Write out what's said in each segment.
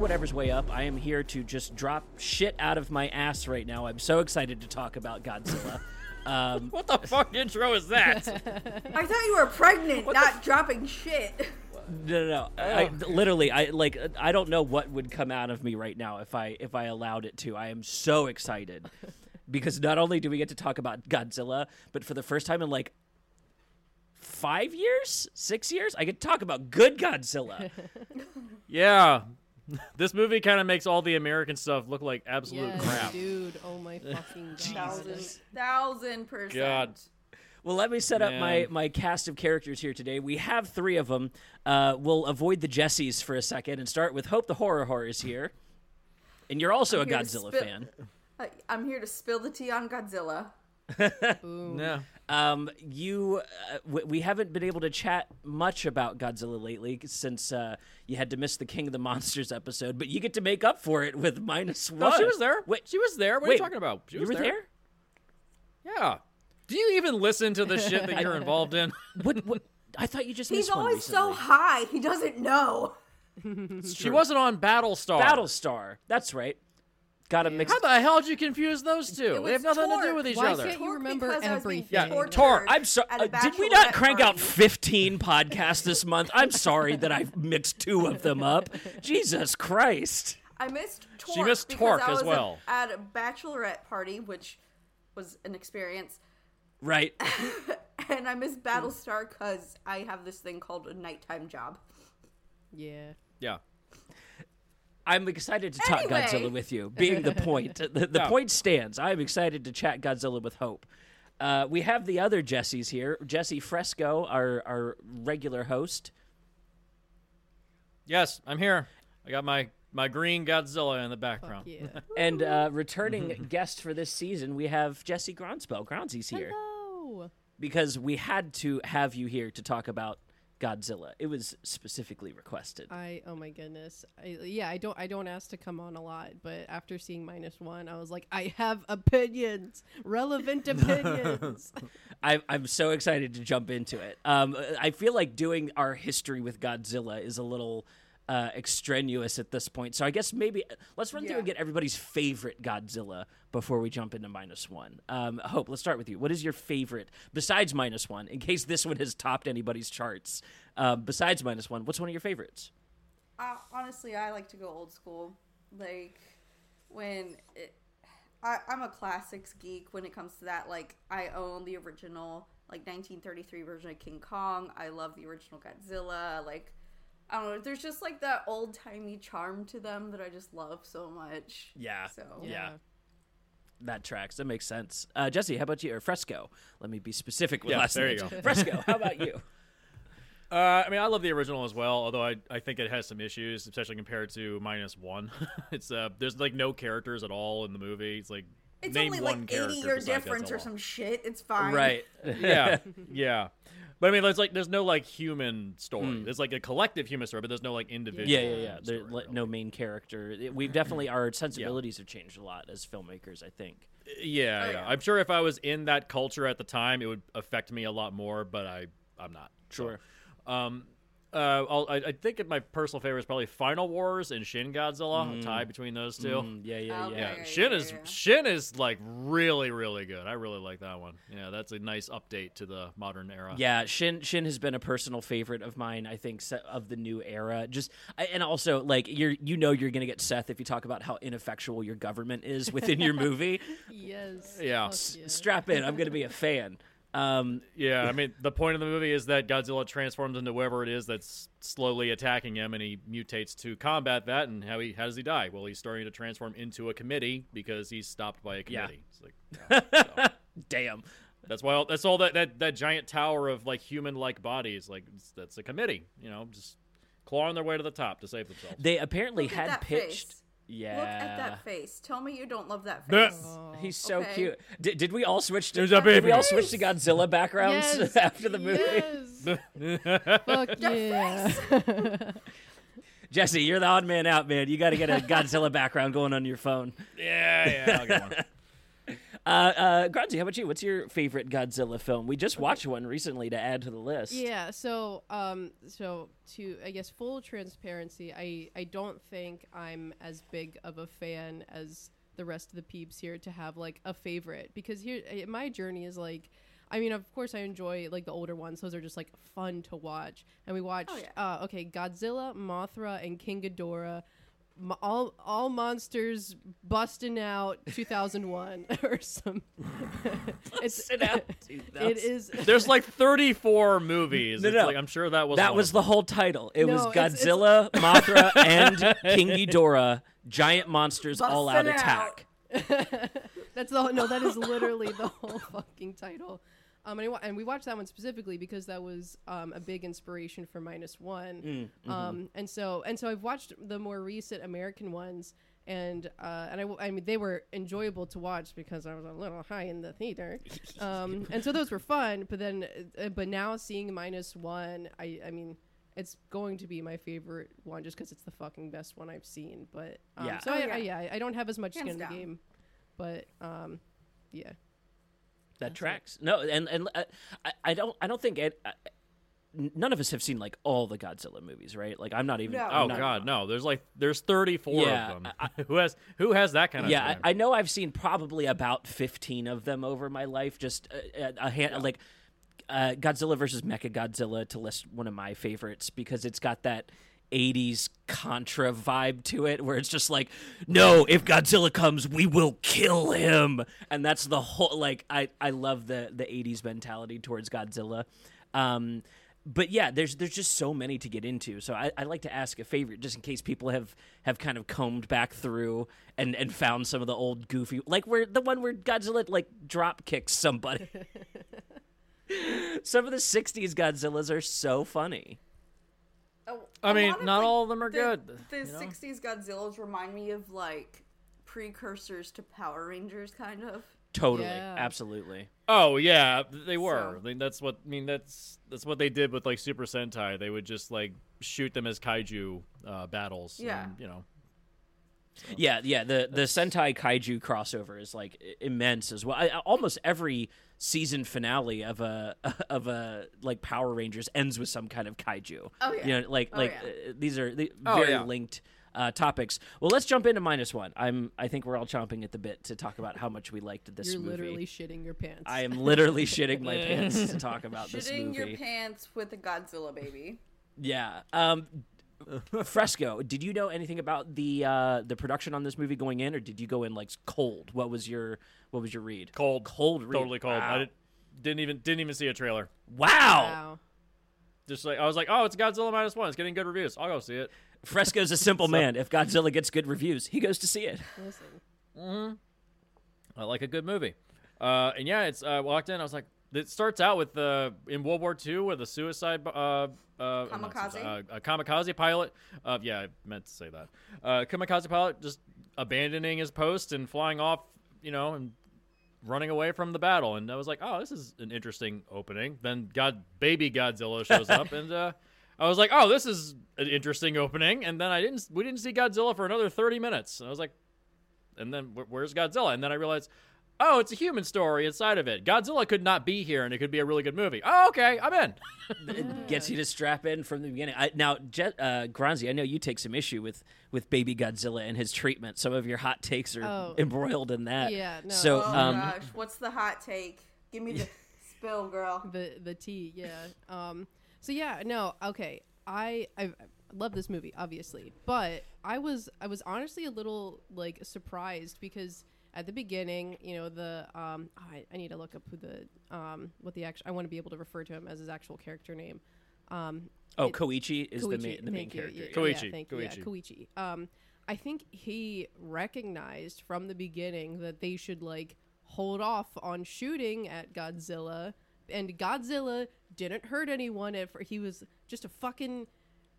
Whatever's Way Up. I am here to just drop shit out of my ass right now. I'm so excited to talk about Godzilla. Um, What the fuck intro is that? I thought you were pregnant, not dropping shit. no, no, no. I, I- literally, I like. I don't know what would come out of me right now if I if I allowed it to. I am so excited because not only do we get to talk about Godzilla, but for the first time in like five years, six years, I get to talk about good Godzilla. yeah. This movie kind of makes all the American stuff look like absolute Yes, crap. dude. Oh my fucking god. Thousand, thousand percent. God. Well, let me set up my, my cast of characters here today. We have three of them. Uh, we'll avoid the Jessies for a second and start with Hope the Horror Horror is here. And you're also I'm a Godzilla spill- fan. I- I'm here to spill the tea on Godzilla. no. Um, you, uh, w- we haven't been able to chat much about Godzilla lately since uh, you had to miss the King of the Monsters episode, but you get to make up for it with minus one. No, she was there. Wait, she was there. What are you talking about? She you was were there? Yeah. Do you even listen to the shit that you're involved in? What? What? I thought you just He's missed one always so high, he doesn't know. She wasn't on Battlestar. Battlestar. That's right. Got to mix. How the hell did you confuse those two? It They have was nothing to do with each Why other. can't you remember because I was being everything? Yeah, tortured Torque. I'm sorry. at a uh, did we not bachelorette crank out 15 podcasts this month? I'm sorry that I mixed two of them up. Jesus Christ. I missed Torque. She missed because Torque I as was well. At a bachelorette party, which was an experience. Right. And I miss Battlestar because I have this thing called a nighttime job. Yeah. Yeah. I'm excited to talk Anyway. Godzilla with you. Being the point, the, the Yeah. point stands. I'm excited to chat Godzilla with Hope. Uh, we have the other Jessies here. Jesse Fresco, our our regular host. Yes, I'm here. I got my my green Godzilla in the background. Yeah. And uh, returning guest for this season, we have Jesse Gronsbell. Grounsy's here. Hello. Because we had to have you here to talk about Godzilla. It was specifically requested. I oh my goodness. I, yeah, I don't I don't ask to come on a lot, but after seeing minus one, I was like, I have opinions, relevant opinions. I, I'm so excited to jump into it. Um, I feel like doing our history with Godzilla is a little uh, extraneous at this point. So I guess maybe let's run through and get everybody's favorite Godzilla before we jump into minus one. Um, Hope, let's start with you. What is your favorite besides minus one? In case this one has topped anybody's charts, um, besides minus one, what's one of your favorites? Uh, honestly, I like to go old school. Like when it, I, I'm a classics geek when it comes to that. Like I own the original like 1933 version of King Kong. I love the original Godzilla. Like I don't know. There's just like that old timey charm to them that I just love so much. Yeah. So Yeah. That tracks. That makes sense. Uh, Jesse, how about you? Or Fresco? Let me be specific with Yeah, last there you go. Fresco, how about you? Uh, I mean, I love the original as well, although I, I think it has some issues, especially compared to minus one. it's uh, there's like no characters at all in the movie. It's like it's name only one like 80 year difference or some shit. It's fine. right. yeah, yeah. But I mean, there's like there's no like human story. There's like a collective human story, but there's no like individual. Yeah, yeah, yeah. story, There's really. no main character. It- We've definitely our sensibilities have changed a lot as filmmakers. I think. Yeah, Oh, yeah. yeah. I'm sure if I was in that culture at the time, it would affect me a lot more. But I, I'm not. So, Sure. um, uh, I'll, I, I think my personal favorite is probably Final Wars and Shin Godzilla. A tie between those two. Mm, yeah, yeah, Okay. yeah. Yeah, Yeah, Shin yeah, is yeah. Shin is like really, really good. I really like that one. Yeah, that's a nice update to the modern era. Yeah, Shin Shin has been a personal favorite of mine. I think of the new era. Just and also like you're you know you're gonna get Seth if you talk about how ineffectual your government is within your movie. yes. Yeah. S- yeah. Strap in. I'm gonna be a fan. Um, Yeah, I mean, the point of the movie is that Godzilla transforms into whoever it is that's slowly attacking him, and he mutates to combat that. And how he how does he die? Well, he's starting to transform into a committee because he's stopped by a Yeah. committee. It's like, yeah, so damn. that's why all, that's all that, that that giant tower of like human like bodies like that's a committee. You know, just clawing their way to the top to save themselves. They apparently Look had pitched. face. Yeah. Look at that face. Tell me you don't love that Blech. face. Oh. He's so Okay. cute. Did, did we all switch to There's a Did we all switch to Godzilla backgrounds Yes, after the movie? Yes. Fuck yeah. Jesse, you're the odd man out, man. You got to get a Godzilla background going on your phone. Yeah, yeah, I'll get one. Uh, uh, Grunzy, how about you? What's your favorite Godzilla film? We just watched one recently to add to the list. Yeah, so um so to I guess full transparency, I I don't think I'm as big of a fan as the rest of the peeps here to have like a favorite because here eh, my journey is like I mean, of course, I enjoy like the older ones; those are just like fun to watch. And we watched, yeah. uh, okay, Godzilla, Mothra, and King Ghidorah. Mo- all all monsters busting out 2001 or some it's Sit out. Dude, it that's- is There's like 34 movies. No, It's no. like, I'm sure that was That one was the whole title. It was No, it's- it's- Godzilla, Mothra, and King Ghidorah, giant monsters all out out. attack. That's the no. That is literally the whole fucking title. Um, and, I, wa- and we watched that one specifically because that was um, a big inspiration for minus one. Um, and so and so I've watched the more recent American ones, and uh, and I, w- I mean they were enjoyable to watch because I was a little high in the theater, um, and so those were fun. But then, uh, but now seeing minus one, I I mean. It's going to be my favorite one just because it's the fucking best one I've seen. But um, Yeah. so Oh, I, yeah. I, yeah, I don't have as much Hands skin in the game, but um, yeah. That tracks. No, and and uh, I, I don't I don't think it. Uh, none of us have seen like all the Godzilla movies, right? Like I'm not even. No. I'm Oh not- God, no! There's like there's 34 Yeah, of them. who has who has that kind of Yeah, time? I, I know I've seen probably about 15 of them over my life. Just a, a, a hand, like uh, Godzilla versus Mecha Godzilla to list one of my favorites because it's got that 80s Contra vibe to it where it's just like, no, if Godzilla comes, we will kill him. And that's the whole, like, I, I love the, the 80s mentality towards Godzilla. Um, but yeah, there's there's just so many to get into. So I, I like to ask a favorite just in case people have, have kind of combed back through and, and found some of the old goofy like where the one where Godzilla like drop kicks somebody. some of the '60s Godzillas are so funny. I a mean, not like, all of them are the, good. The you know? '60s Godzillas remind me of like precursors to Power Rangers, kind of. Totally, Yeah. absolutely. Oh yeah, they were. So- I mean, that's what I mean. That's that's what they did with like Super Sentai. They would just like shoot them as kaiju uh, battles. Yeah. and, you know. Yeah, yeah. The the Sentai Kaiju crossover is like immense as well. I, I- almost every season finale of a of a like Power Rangers ends with some kind of kaiju. Oh, yeah. You know, like Oh, like yeah. uh, these are the Oh, very yeah. linked uh, topics. Well, let's jump into minus one. I'm I think we're all chomping at the bit to talk about how much we liked this You're movie. literally shitting your pants. I am literally shitting my pants to talk about this movie. Shitting your pants with a Godzilla baby. Yeah. Um, Fresco, did you know anything about the uh, the production on this movie going in, or did you go in like cold? What was your what was your read? Cold, Cold read. totally cold. Wow. I did, didn't even didn't even see a trailer. wow. Wow. Just like I was like, oh, it's Godzilla minus one. It's getting good reviews. I'll go see it. Fresco's a simple man. If Godzilla gets good reviews, he goes to see it. Listen. I like a good movie. Uh, and yeah, it's uh, walked in. I was like, it starts out with uh, in World War II with a suicide uh, uh, Kamikaze? uh, a kamikaze pilot. Uh, yeah, I meant to say that. Uh, kamikaze pilot just abandoning his post and flying off, you know, and running away from the battle. And I was like, oh, this is an interesting opening. Then God, baby Godzilla shows up, and uh, I was like, oh, this is an interesting opening. And then I didn't, we didn't see Godzilla for another thirty minutes. And I was like, and then where's Godzilla? And then I realized, oh, it's a human story inside of it. Godzilla could not be here, and it could be a really good movie. Oh, okay, I'm in. It gets you to strap in from the beginning. I, now, Jet, uh, Granzi, I know you take some issue with with Baby Godzilla and his treatment. Some of your hot takes are Oh. embroiled in that. Yeah, no. So, Oh um, gosh, what's the hot take? Give me the spill, girl. the the tea yeah um so yeah no okay i i I love this movie obviously but i was i was honestly a little like surprised because at the beginning you know the um I, I need to look up who the um what the actual i want to be able to refer to him as his actual character name um oh, it- Koichi is the main the main you, character. yeah, yeah. Koichi, yeah, thank you, yeah, Koichi. Um, I think he recognized from the beginning that they should like hold off on shooting at Godzilla, and Godzilla didn't hurt anyone. At fir- he was just a fucking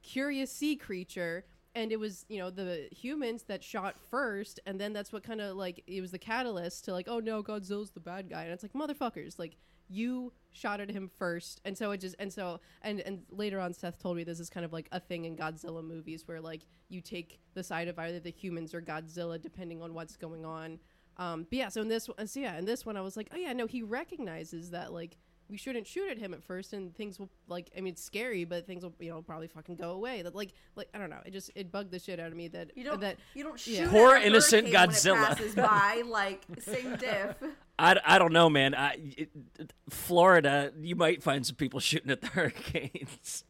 curious sea creature. And it was, you know, the humans that shot first, and then that's what kind of like it was the catalyst to like, oh no, Godzilla's the bad guy, and it's like motherfuckers, like you shot at him first. And so it just and so and and later on seth told me this is kind of like a thing in godzilla movies where like you take the side of either the humans or godzilla depending on what's going on. Um but yeah so in this one so yeah in this one i was like oh yeah no he recognizes that like we shouldn't shoot at him at first and things will like i mean it's scary but things will you know probably fucking go away that like like i don't know it just it bugged the shit out of me that You don't. that you don't shoot yeah. Poor innocent hurricane when it Godzilla. passes by like same diff. I, I don't know, man. I, it, Florida, you might find some people shooting at the hurricanes.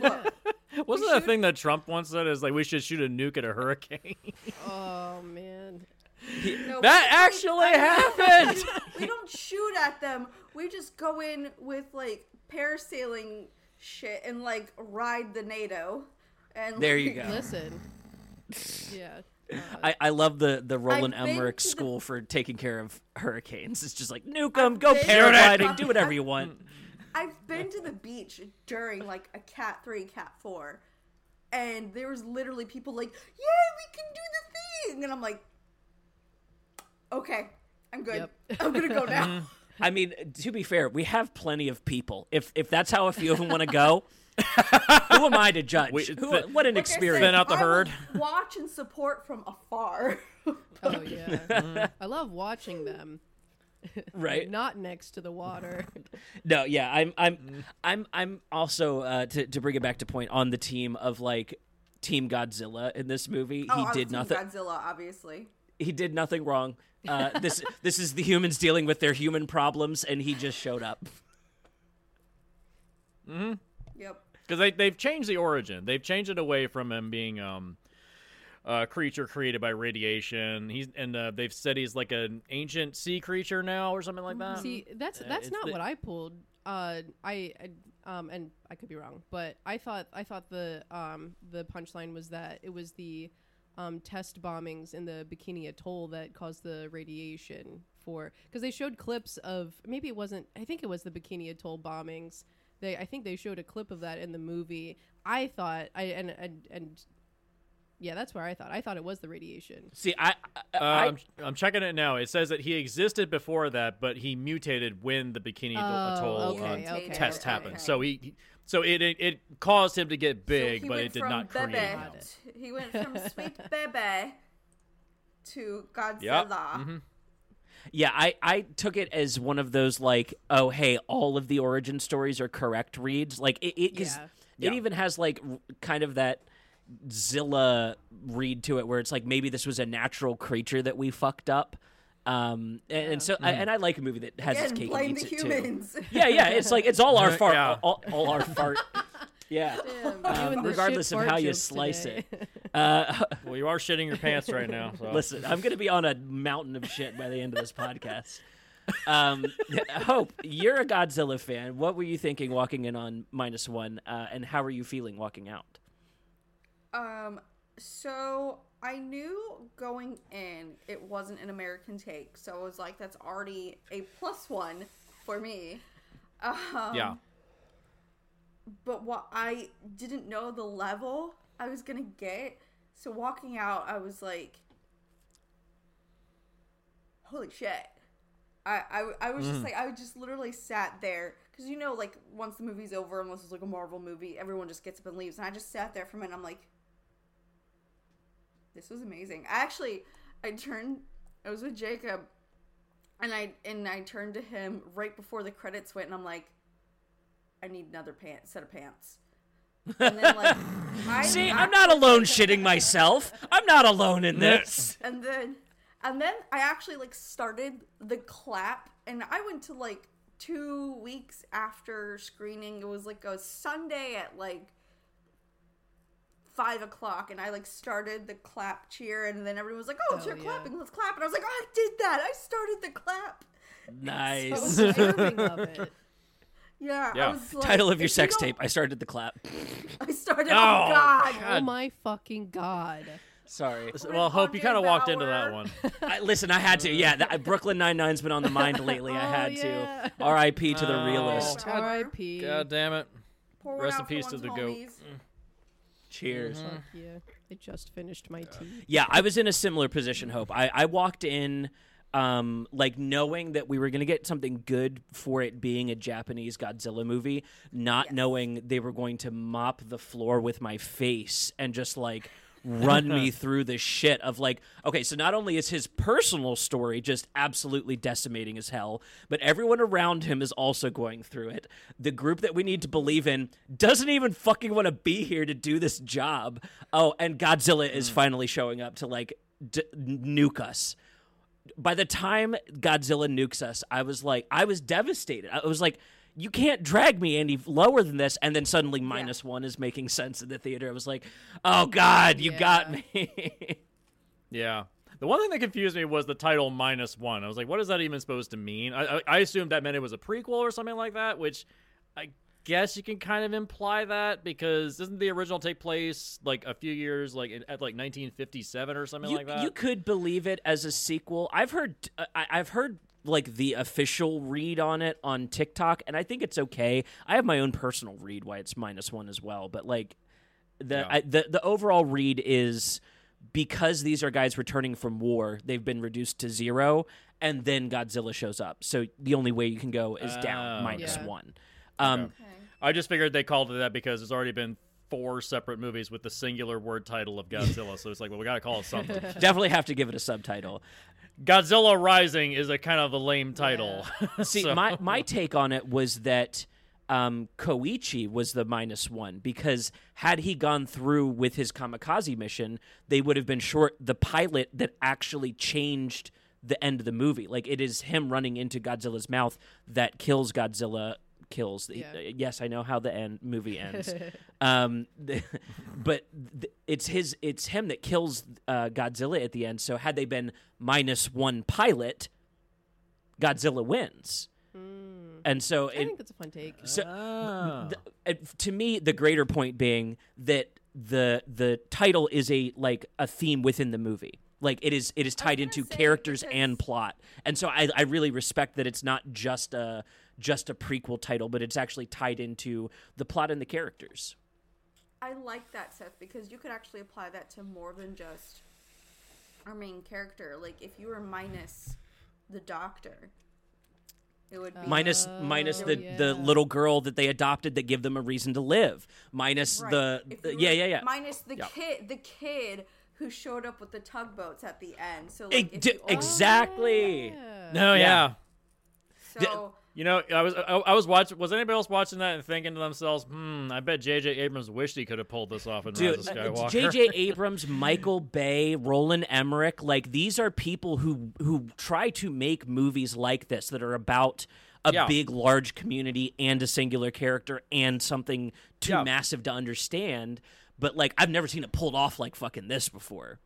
Look, Wasn't that a thing that Trump once said? Is like we should shoot a nuke at a hurricane. oh man no, That actually happened. we don't shoot at them. We just go in with like parasailing shit and like ride the NATO. And There you go. listen yeah uh, I, I love the, the Roland I've Emmerich to the- School for taking care of hurricanes. It's just like, nuke them, go been- paragliding, do whatever you want. I've been to the beach during like a cat three, cat four, and there was literally people like, "Yeah, we can do the thing," and I'm like, "Okay, I'm good. Yep. I'm gonna go now." I mean, to be fair, we have plenty of people. If if that's how a few of them want to go, who am I to judge? We- Who, th- what an Like I said, experience. Thin out the I herd. Watch and support from afar. oh yeah i love watching them right? not next to the water No, yeah, I'm, I'm, I'm, I'm also uh, to to bring it back to point on the team of like Team Godzilla in this movie. oh, I he did nothing. Godzilla, obviously. He did nothing wrong. Uh, this this is the humans dealing with their human problems, and he just showed up. Yep. because they they've changed the origin. They've changed it away from him being um a creature created by radiation. He's and uh, they've said he's like an ancient sea creature now or something like that. See, that's Uh, that's it's not the- what I pulled. Uh, I, I um, and I could be wrong, but I thought I thought the um the punchline was that it was the um test bombings in the Bikini Atoll that caused the radiation for because they showed clips of maybe it wasn't I think it was the Bikini Atoll bombings. They I think they showed a clip of that in the movie. I thought I and and and yeah, that's where I thought. I thought it was the radiation. See, I, I, Uh, I I'm, I'm checking it now. It says that he existed before that, but he mutated when the Bikini Atoll Oh, okay, uh, okay, test okay. happened. So he, he- so it, it it caused him to get big, So but it did from not Bebe create him. Got it. t- He went from Sweet Bebe to Godzilla. Yep. mhm. yeah, I, I took it as one of those like, oh hey, all of the origin stories are correct reads. Like it, it, 'cause Yeah. it Yeah. even has like r- kind of that Zilla read to it, where it's like maybe this was a natural creature that we fucked up. Um, and, and so, I, and I like a movie that has its Again, cake and eats the it too. Yeah, yeah, it's like it's all our fart, Yeah. all, all our fart. Yeah. Damn, Um, you and the regardless of how you slice today. it. Uh, Well, you are shitting your pants right now. So. listen, I'm going to be on a mountain of shit by the end of this podcast. Um, Hope, you're a Godzilla fan. What were you thinking walking in on minus one, uh, and how are you feeling walking out? Um, so I knew going in it wasn't an American take, so I was like, that's already a plus one for me. Um, yeah. But what I didn't know the level I was gonna get, so walking out, I was like, holy shit. I, I, I was just like I just literally sat there because you know like once the movie's over unless it's like a Marvel movie everyone just gets up and leaves and I just sat there for a minute I'm like this was amazing I actually I turned I was with Jacob and I and I turned to him right before the credits went and I'm like I need another pant set of pants and then like I See, I'm not alone shitting myself. I'm not alone in this. and then and then I actually like started the clap and I went to like two weeks after screening. It was like a Sunday at like five o'clock and I like started the clap cheer and then everyone was like, Oh, Hell oh, cheer yeah. clapping, let's clap and I was like, oh, I did that. I started the clap. Nice. So- deserving of. Yeah. Yeah. I was like, Title of your sex don't- tape. I started the clap. I started Oh, oh god. Oh my fucking god. Sorry. Well, hope you kind of walked into that one. I, listen, I had to. Yeah, that, Brooklyn Nine Nine's been on the mind lately. I Oh, had yeah. to. R.I.P. to the Oh. realist. God- R.I.P. God damn it. Pour Rest in peace to one's the goat. Homies. Cheers. Fuck yeah. I just finished my tea. Yeah, I was in a similar position, Hope. I, I walked in um, like knowing that we were going to get something good for it being a Japanese Godzilla movie, not Yes. knowing they were going to mop the floor with my face and just like run me through the shit of like, okay, so not only is his personal story just absolutely decimating as hell, but everyone around him is also going through it. The group that we need to believe in doesn't even fucking want to be here to do this job. Oh, and Godzilla is mm. finally showing up to like d- nuke us by the time Godzilla nukes us, I was like, I was devastated. I was like, you can't drag me any lower than this. And then suddenly minus one is making sense in the theater. I was like, oh God, you got me. Yeah. The one thing that confused me was the title minus one. I was like, what is that even supposed to mean? I, I, I assumed that meant it was a prequel or something like that, which I guess you can kind of imply that because doesn't the original take place like a few years, like in, at like 1957 or something you, like that? you could believe it as a sequel. I've heard, uh, I, I've heard like the official read on it on TikTok, and I think it's okay. I have my own personal read why it's minus one as well, but like the Yeah. I, the the overall read is because these are guys returning from war, they've been reduced to zero, and then Godzilla shows up. So the only way you can go is down Oh, minus Yeah. one. Um, Okay. I just figured they called it that because it's already been four separate movies with the singular word title of Godzilla. so it's like, well, we got to call it something. Definitely have to give it a subtitle. Godzilla Rising is a kind of a lame title. See, So- my my take on it was that um, Koichi was the minus one because had he gone through with his kamikaze mission, they would have been short the pilot that actually changed the end of the movie. Like it is him running into Godzilla's mouth that kills Godzilla. Kills. Yeah. Yes, I know how the end movie ends. um, but th- it's his. It's him that kills uh, Godzilla at the end. So had they been minus one pilot, Godzilla wins. And so I it, think that's a fun take. so th- to me the greater point being that the the title is a like a theme within the movie. Like it is it is tied into characters because- and plot. And so I I really respect that it's not just a just a prequel title, but it's actually tied into the plot and the characters. I like that Seth because you could actually apply that to more than just our main character. Like if you were minus the doctor, it would be uh, minus Oh, minus the the little girl that they adopted that give them a reason to live. Minus Right. the, the- yeah yeah yeah. Minus the Yeah. kid, the kid who showed up with the tugboats at the end. So like, if d- you only- exactly. Oh, yeah. No, yeah. So You know, I was I, I was watching. Was anybody else watching that and thinking to themselves, "Hmm, I bet J.J. Abrams wished he could have pulled this off in Dude, Rise of Skywalker." J.J. Abrams, Michael Bay, Roland Emmerich, like these are people who who try to make movies like this that are about a Yeah. big, large community and a singular character and something too Yeah. massive to understand. But like, I've never seen it pulled off like fucking this before.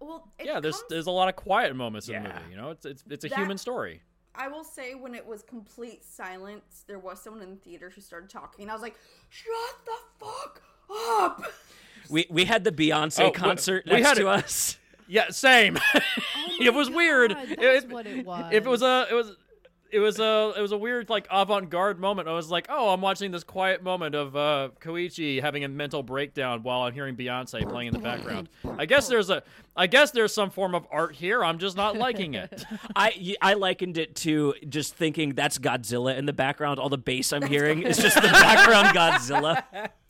well, yeah, there's comes- there's a lot of quiet moments in the movie. You know, it's it's it's a That- human story. I will say when it was complete silence, there was someone in the theater who started talking, and I was like, "Shut the fuck up!" We we had the Beyonce Oh, concert we next had to it- us. Yeah, same. Oh it was weird. God, It- that's it- what it was. If it was was. a, it was, it was a, it was a weird like avant-garde moment. I was like, oh, I'm watching this quiet moment of uh, Koichi having a mental breakdown while I'm hearing Beyonce playing in the background. I guess there's a, I guess there's some form of art here. I'm just not liking it. I I likened it to just thinking that's Godzilla in the background. All the bass I'm hearing is just the background Godzilla.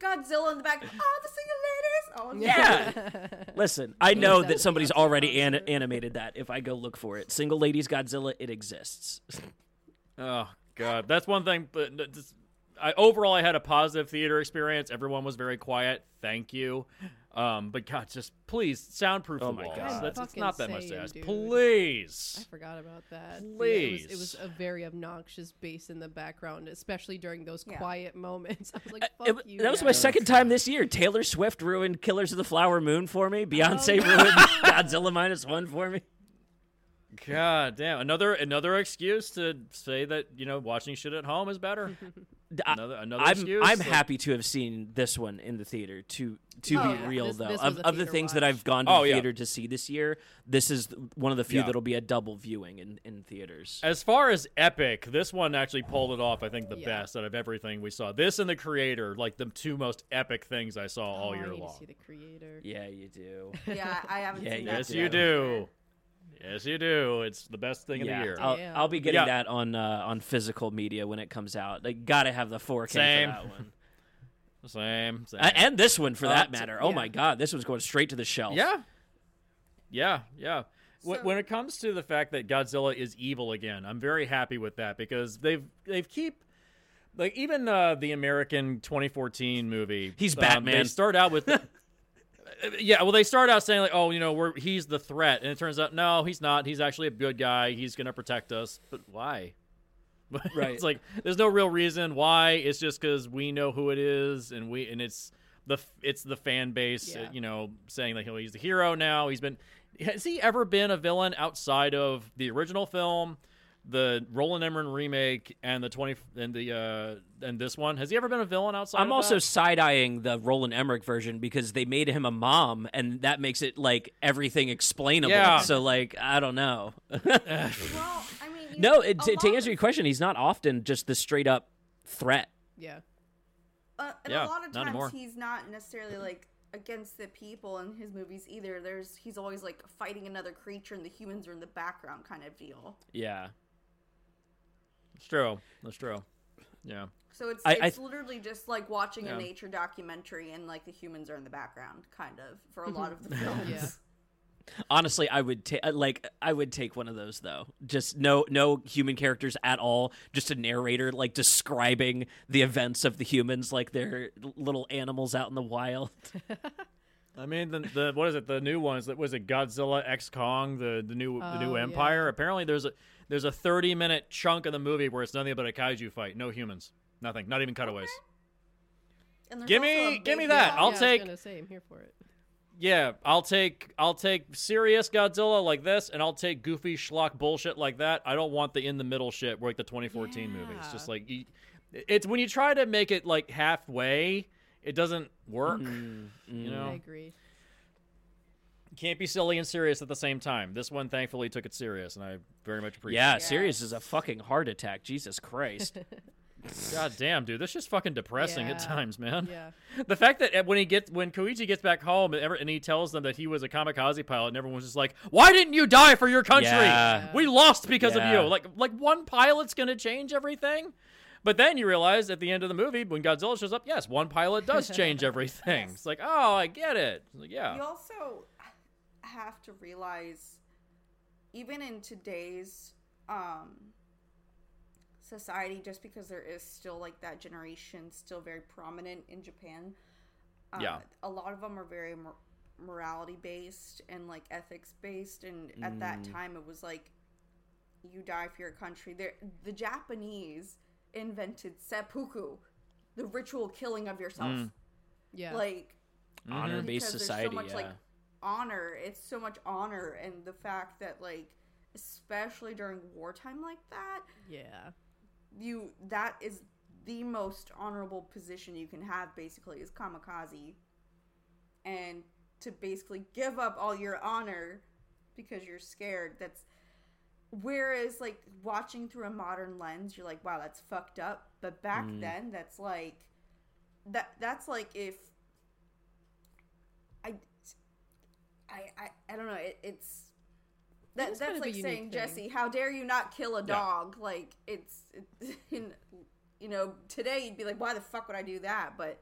Just Godzilla in the back. Oh, the single ladies. Oh Yeah. Listen, I know that somebody's already an- animated that. If I go look for it, single ladies Godzilla, it exists. Oh God, that's one thing. But just- I overall I had a positive theater experience. Everyone was very quiet. Thank you. Um, but God, just please soundproof Oh the my walls. God. That's it's not that much to ask. dude. Please. I forgot about that. Yeah, it, was, it was a very obnoxious bass in the background, especially during those Yeah. got moments. I was like, It- "Fuck you." that was my second time this year. Taylor Swift ruined Killers of the Flower Moon for me. Beyonce no. ruined Godzilla minus one for me. God damn. Another another excuse to say that you know watching shit at home is better. I- Another another I'm excuse. I'm Like, happy to have seen this one in the theater. To to Oh, be yeah. real This- though, this of, of the theater things that. I've gone to Oh, the yeah. theater to see this year, this is one of the few Yeah. that'll be a double viewing in, in theaters. As far as epic, this one actually pulled it off. I think the Yeah. best out of everything we saw. This and the creator, like the two most epic things I saw oh, all Oh, I year need long. to see the creator. Yeah, you do. Yeah, I haven't Yeah, seen that. Yes, Yeah. you do. Yes, you do. It's the best thing of the year. I'll, Yeah. I'll be getting Yeah. that on uh, on physical media when it comes out. They gotta have the 4K Same. for that one, Same. same. Uh, and this one for Uh, that so- matter. Oh my god, this one's going straight to the shelf. Yeah. Yeah, yeah. So- when it comes to the fact that Godzilla is evil again, I'm very happy with that because they've they've keep like even uh, the American 2014 movie. He's um, Batman. They start out with. Yeah, well, they start out saying like, "Oh, you know, we're he's the threat," and it turns out no, he's not. He's actually a good guy. He's gonna protect us. But why? Right. it's like there's no real reason why. It's just because we know who it is, and we and it's the it's the fan base, Yeah. you know, saying like, "Oh, he's the hero now." He's been has he ever been a villain outside of the original film, the Roland Emmerich remake, and the twenty and the uh and this one? Has he ever been a villain outside? I'm of also side eyeing the Roland Emmerich version because they made him a mom, and that makes it like everything explainable. Yeah. So like I don't know. Well, I mean, no, it, to, to answer your question, he's not often just the straight up threat. Yeah. Uh, and Yeah, a lot of times anymore. he's not necessarily like against the people in his movies either. There's he's always like fighting another creature, and the humans are in the background kind of deal. Yeah. That's true. That's true. Yeah. So it's I- I it's literally just like watching Yeah. a nature documentary, and like the humans are in the background, kind of for a mm-hmm. lot of the films. Yeah. Honestly, I would take uh, like I would take one of those though. Just no no human characters at all. Just a narrator like describing the events of the humans like they're little animals out in the wild. I mean, the, the what is it? The new ones that was it Godzilla X Kong, the the new the new Oh, Empire. yeah. Apparently, there's a there's a 30 minute chunk of the movie where it's nothing but a kaiju fight, no humans, nothing, not even cutaways. And there's Give me- give me that. one- I'll yeah, take- I was gonna say I'm here for it. Yeah, I'll take I'll take serious Godzilla like this, and I'll take goofy schlock bullshit like that. I don't want the in the middle shit like the 2014 movie. It's just like it's when you try to make it like halfway, it doesn't work. Mm, You I agree. You can't be silly and serious at the same time. This one thankfully took it serious, and I very much appreciate. Yeah, it. Serious is a fucking heart attack. Jesus Christ. God damn, dude, that's just fucking depressing at times, man. Yeah. The fact that uh, when he gets when Koichi gets back home and, ever, and he tells them that he was a kamikaze pilot, and everyone's just like, "Why didn't you die for your country? Yeah. We lost because Yeah. of you." Like like one pilot's gonna change everything. But then you realize at the end of the movie, when Godzilla shows up, yes, one pilot does change everything. It's like, oh, I get it. Like, yeah, You also have to realize, even in today's um, society, just because there is still like that generation still very prominent in Japan, uh, Yeah. a lot of them are very mor- morality based and like ethics based. And at that time, it was like you die for your country. There, the Japanese invented seppuku, the ritual killing of yourself. Yeah. Like Honor based society. So much yeah. like honor. It's so much honor, and the fact that like, especially during wartime like that, yeah. you that is the most honorable position you can have. Basically, is kamikaze, and to basically give up all your honor because you're scared. That's whereas like watching through a modern lens, you're like, wow, that's fucked up. But back Mm. then, that's like that. That's like if I, I, I, I don't know. It, it's that, is that's kind of like saying, thing. Jesse, how dare you not kill a dog? Like it's, it's in, you know, today you'd be like, why the fuck would I do that? But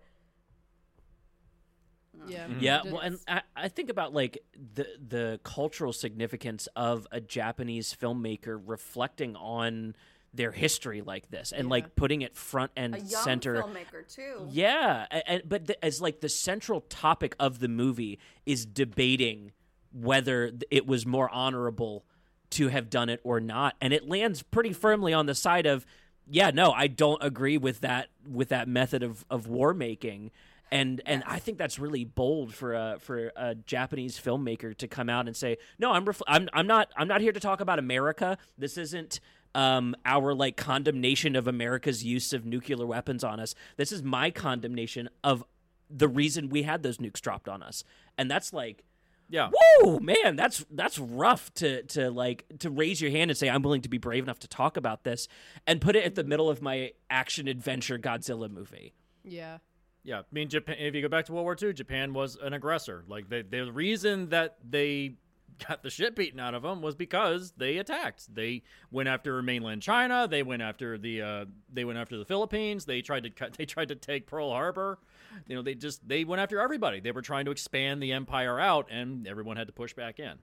Yeah. Yeah, mm-hmm. well, and I, I think about like the the cultural significance of a Japanese filmmaker reflecting on their history like this and Yeah. like putting it front and center. filmmaker too. Yeah, and, but the, as like the central topic of the movie is debating whether it was more honorable to have done it or not, and it lands pretty firmly on the side of, yeah, no, I don't agree with that with that method of of war making. And and I think that's really bold for a for a Japanese filmmaker to come out and say, no, I'm ref- I'm I'm not I'm not here to talk about America. This isn't um, our like condemnation of America's use of nuclear weapons on us. This is my condemnation of the reason we had those nukes dropped on us, and that's like, yeah. whoa, man, that's that's rough to to like to raise your hand and say I'm willing to be brave enough to talk about this, and put it at the middle of my action adventure Godzilla movie. Yeah. Yeah, I mean, Japan. If you go back to World War II, Japan was an aggressor. Like the the reason that they got the shit beaten out of them was because they attacked. They went after mainland China. They went after the uh, they went after the Philippines. They tried to cut, they tried to take Pearl Harbor. You know, they just they went after everybody. They were trying to expand the empire out, and everyone had to push back in.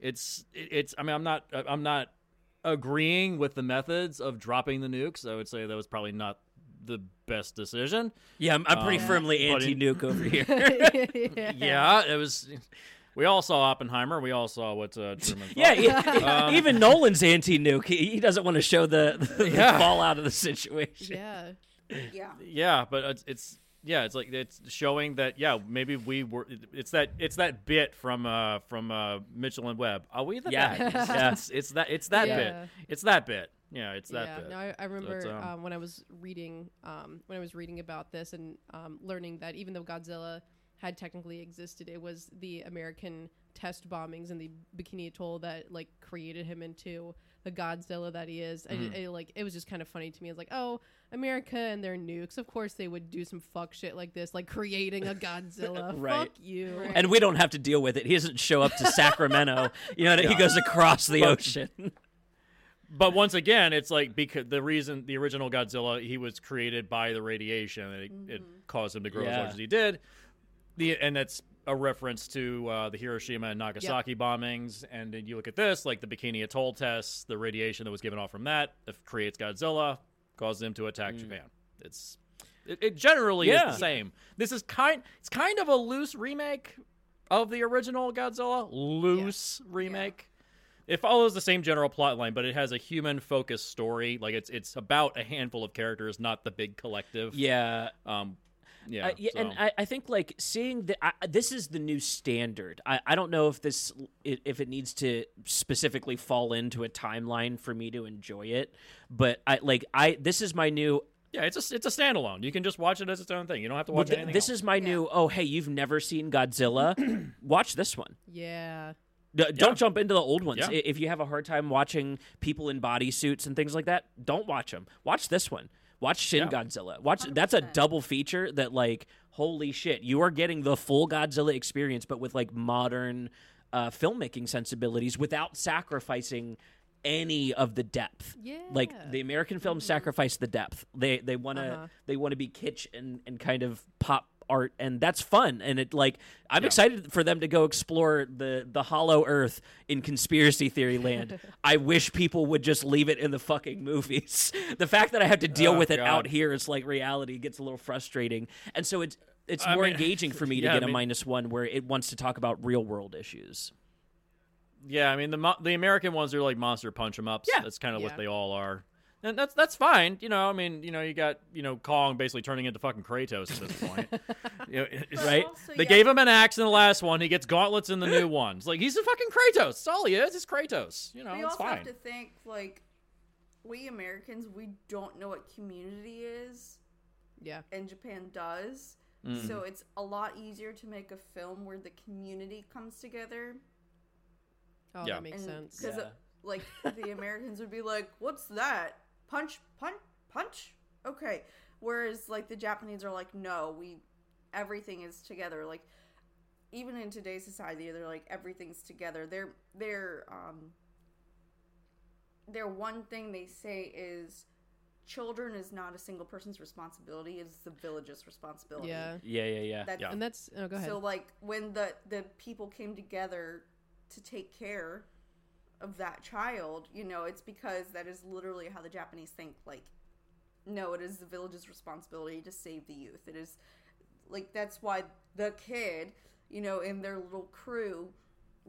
It's it's. I mean, I'm not I'm not agreeing with the methods of dropping the nukes. I would say that was probably not the best decision. Yeah, I'm, I'm pretty Um, firmly anti-nuke over here. Yeah, it was. We all saw Oppenheimer. We all saw what uh, Truman. yeah, thought. e- Um, even Nolan's anti-nuke. He, he doesn't want to show the, the Yeah. fallout of the situation. yeah. Yeah. yeah, but it's, it's yeah, it's like it's showing that yeah, maybe we were. It's that it's that bit from uh from uh Mitchell and Webb. Are we the Yeah. bad guys? Yeah. It's, it's that it's that Yeah. bit. It's that bit. Yeah, it's that yeah, bit. no, I, I remember it's, um, um, when I was reading um, when I was reading about this and um, learning that even though Godzilla had technically existed, it was the American test bombings in the Bikini Atoll that like created him into the Godzilla that he is. Mm-hmm. I, I, like it was just kind of funny to me. It's like, oh, America and their nukes. Of course, they would do some fuck shit like this, like creating a Godzilla. Right. Fuck you. Right. And we don't have to deal with it. He doesn't show up to Sacramento. You know, he goes across the But- ocean. But once again, it's like because the reason the original Godzilla he was created by the radiation and it, it caused him to grow as Yeah. large as he did. The and that's a reference to uh, the Hiroshima and Nagasaki bombings. And then you look at this, like the Bikini Atoll tests, the radiation that was given off from that that creates Godzilla, causes them to attack Japan. It's it, it generally Yeah. is the same. This is kind it's kind of a loose remake of the original Godzilla. Loose remake it follows the same general plot line, but it has a human focused story. Like it's it's about a handful of characters, not the big collective. Yeah. Um, yeah. Uh, yeah, and I, I think like seeing that I, this is the new standard. I, I don't know if this if it needs to specifically fall into a timeline for me to enjoy it, but I like I this is my new. yeah, it's a it's a standalone. You can just watch it as its own thing. You don't have to watch th- anything. this else. is my new. Oh, hey, you've never seen Godzilla? Watch this one. Yeah. D- Don't jump into the old ones. Yeah. If you have a hard time watching people in bodysuits and things like that, don't watch them. Watch this one. Watch Shin Yeah. Godzilla. Watch that's a double feature that like holy shit, you are getting the full Godzilla experience but with like modern uh, filmmaking sensibilities without sacrificing any of the depth. Yeah. Like the American films sacrifice the depth. They they want to Uh-huh. they want to be kitsch and and kind of pop art and that's fun and it like I'm Yeah. excited for them to go explore the the hollow earth in conspiracy theory land. I wish people would just leave it in the fucking movies. the fact that I have to deal Oh, with it out God. here is like reality gets a little frustrating. And so it's it's I more mean- engaging for me to Yeah, get I a mean- minus 1 where it wants to talk about real world issues. yeah, I mean the mo- the American ones are like monster punch punch 'em ups. Yeah. that's kind of Yeah. what they all are. And that's that's fine, you know. I mean, you know, you got you know Kong basically turning into fucking Kratos at this point, You know, Right? also, They yeah, gave him an axe in the last one. He gets gauntlets in the new ones. Like he's a fucking Kratos. That's all he is. He's Kratos. You know, we it's also fine. have to think like we Americans, we don't know what community is, Yeah. and Japan does. Mm. So it's a lot easier to make a film where the community comes together. Oh, Yeah. that makes and sense. because Yeah. like the Americans would be like, "What's that? Punch, punch, punch." Okay. Whereas like the Japanese are like, "No, we everything is together." Like even in today's society, they're like everything's together. They're they're um their one thing they say is children is not a single person's responsibility, it's the village's responsibility. Yeah. Yeah, yeah, yeah. That's Yeah. And that's oh, go ahead. so like when the the people came together to take care of that child, you know, it's because that is literally how the Japanese think. Like, no, it is the village's responsibility to save the youth. It is like that's why the kid, you know, in their little crew,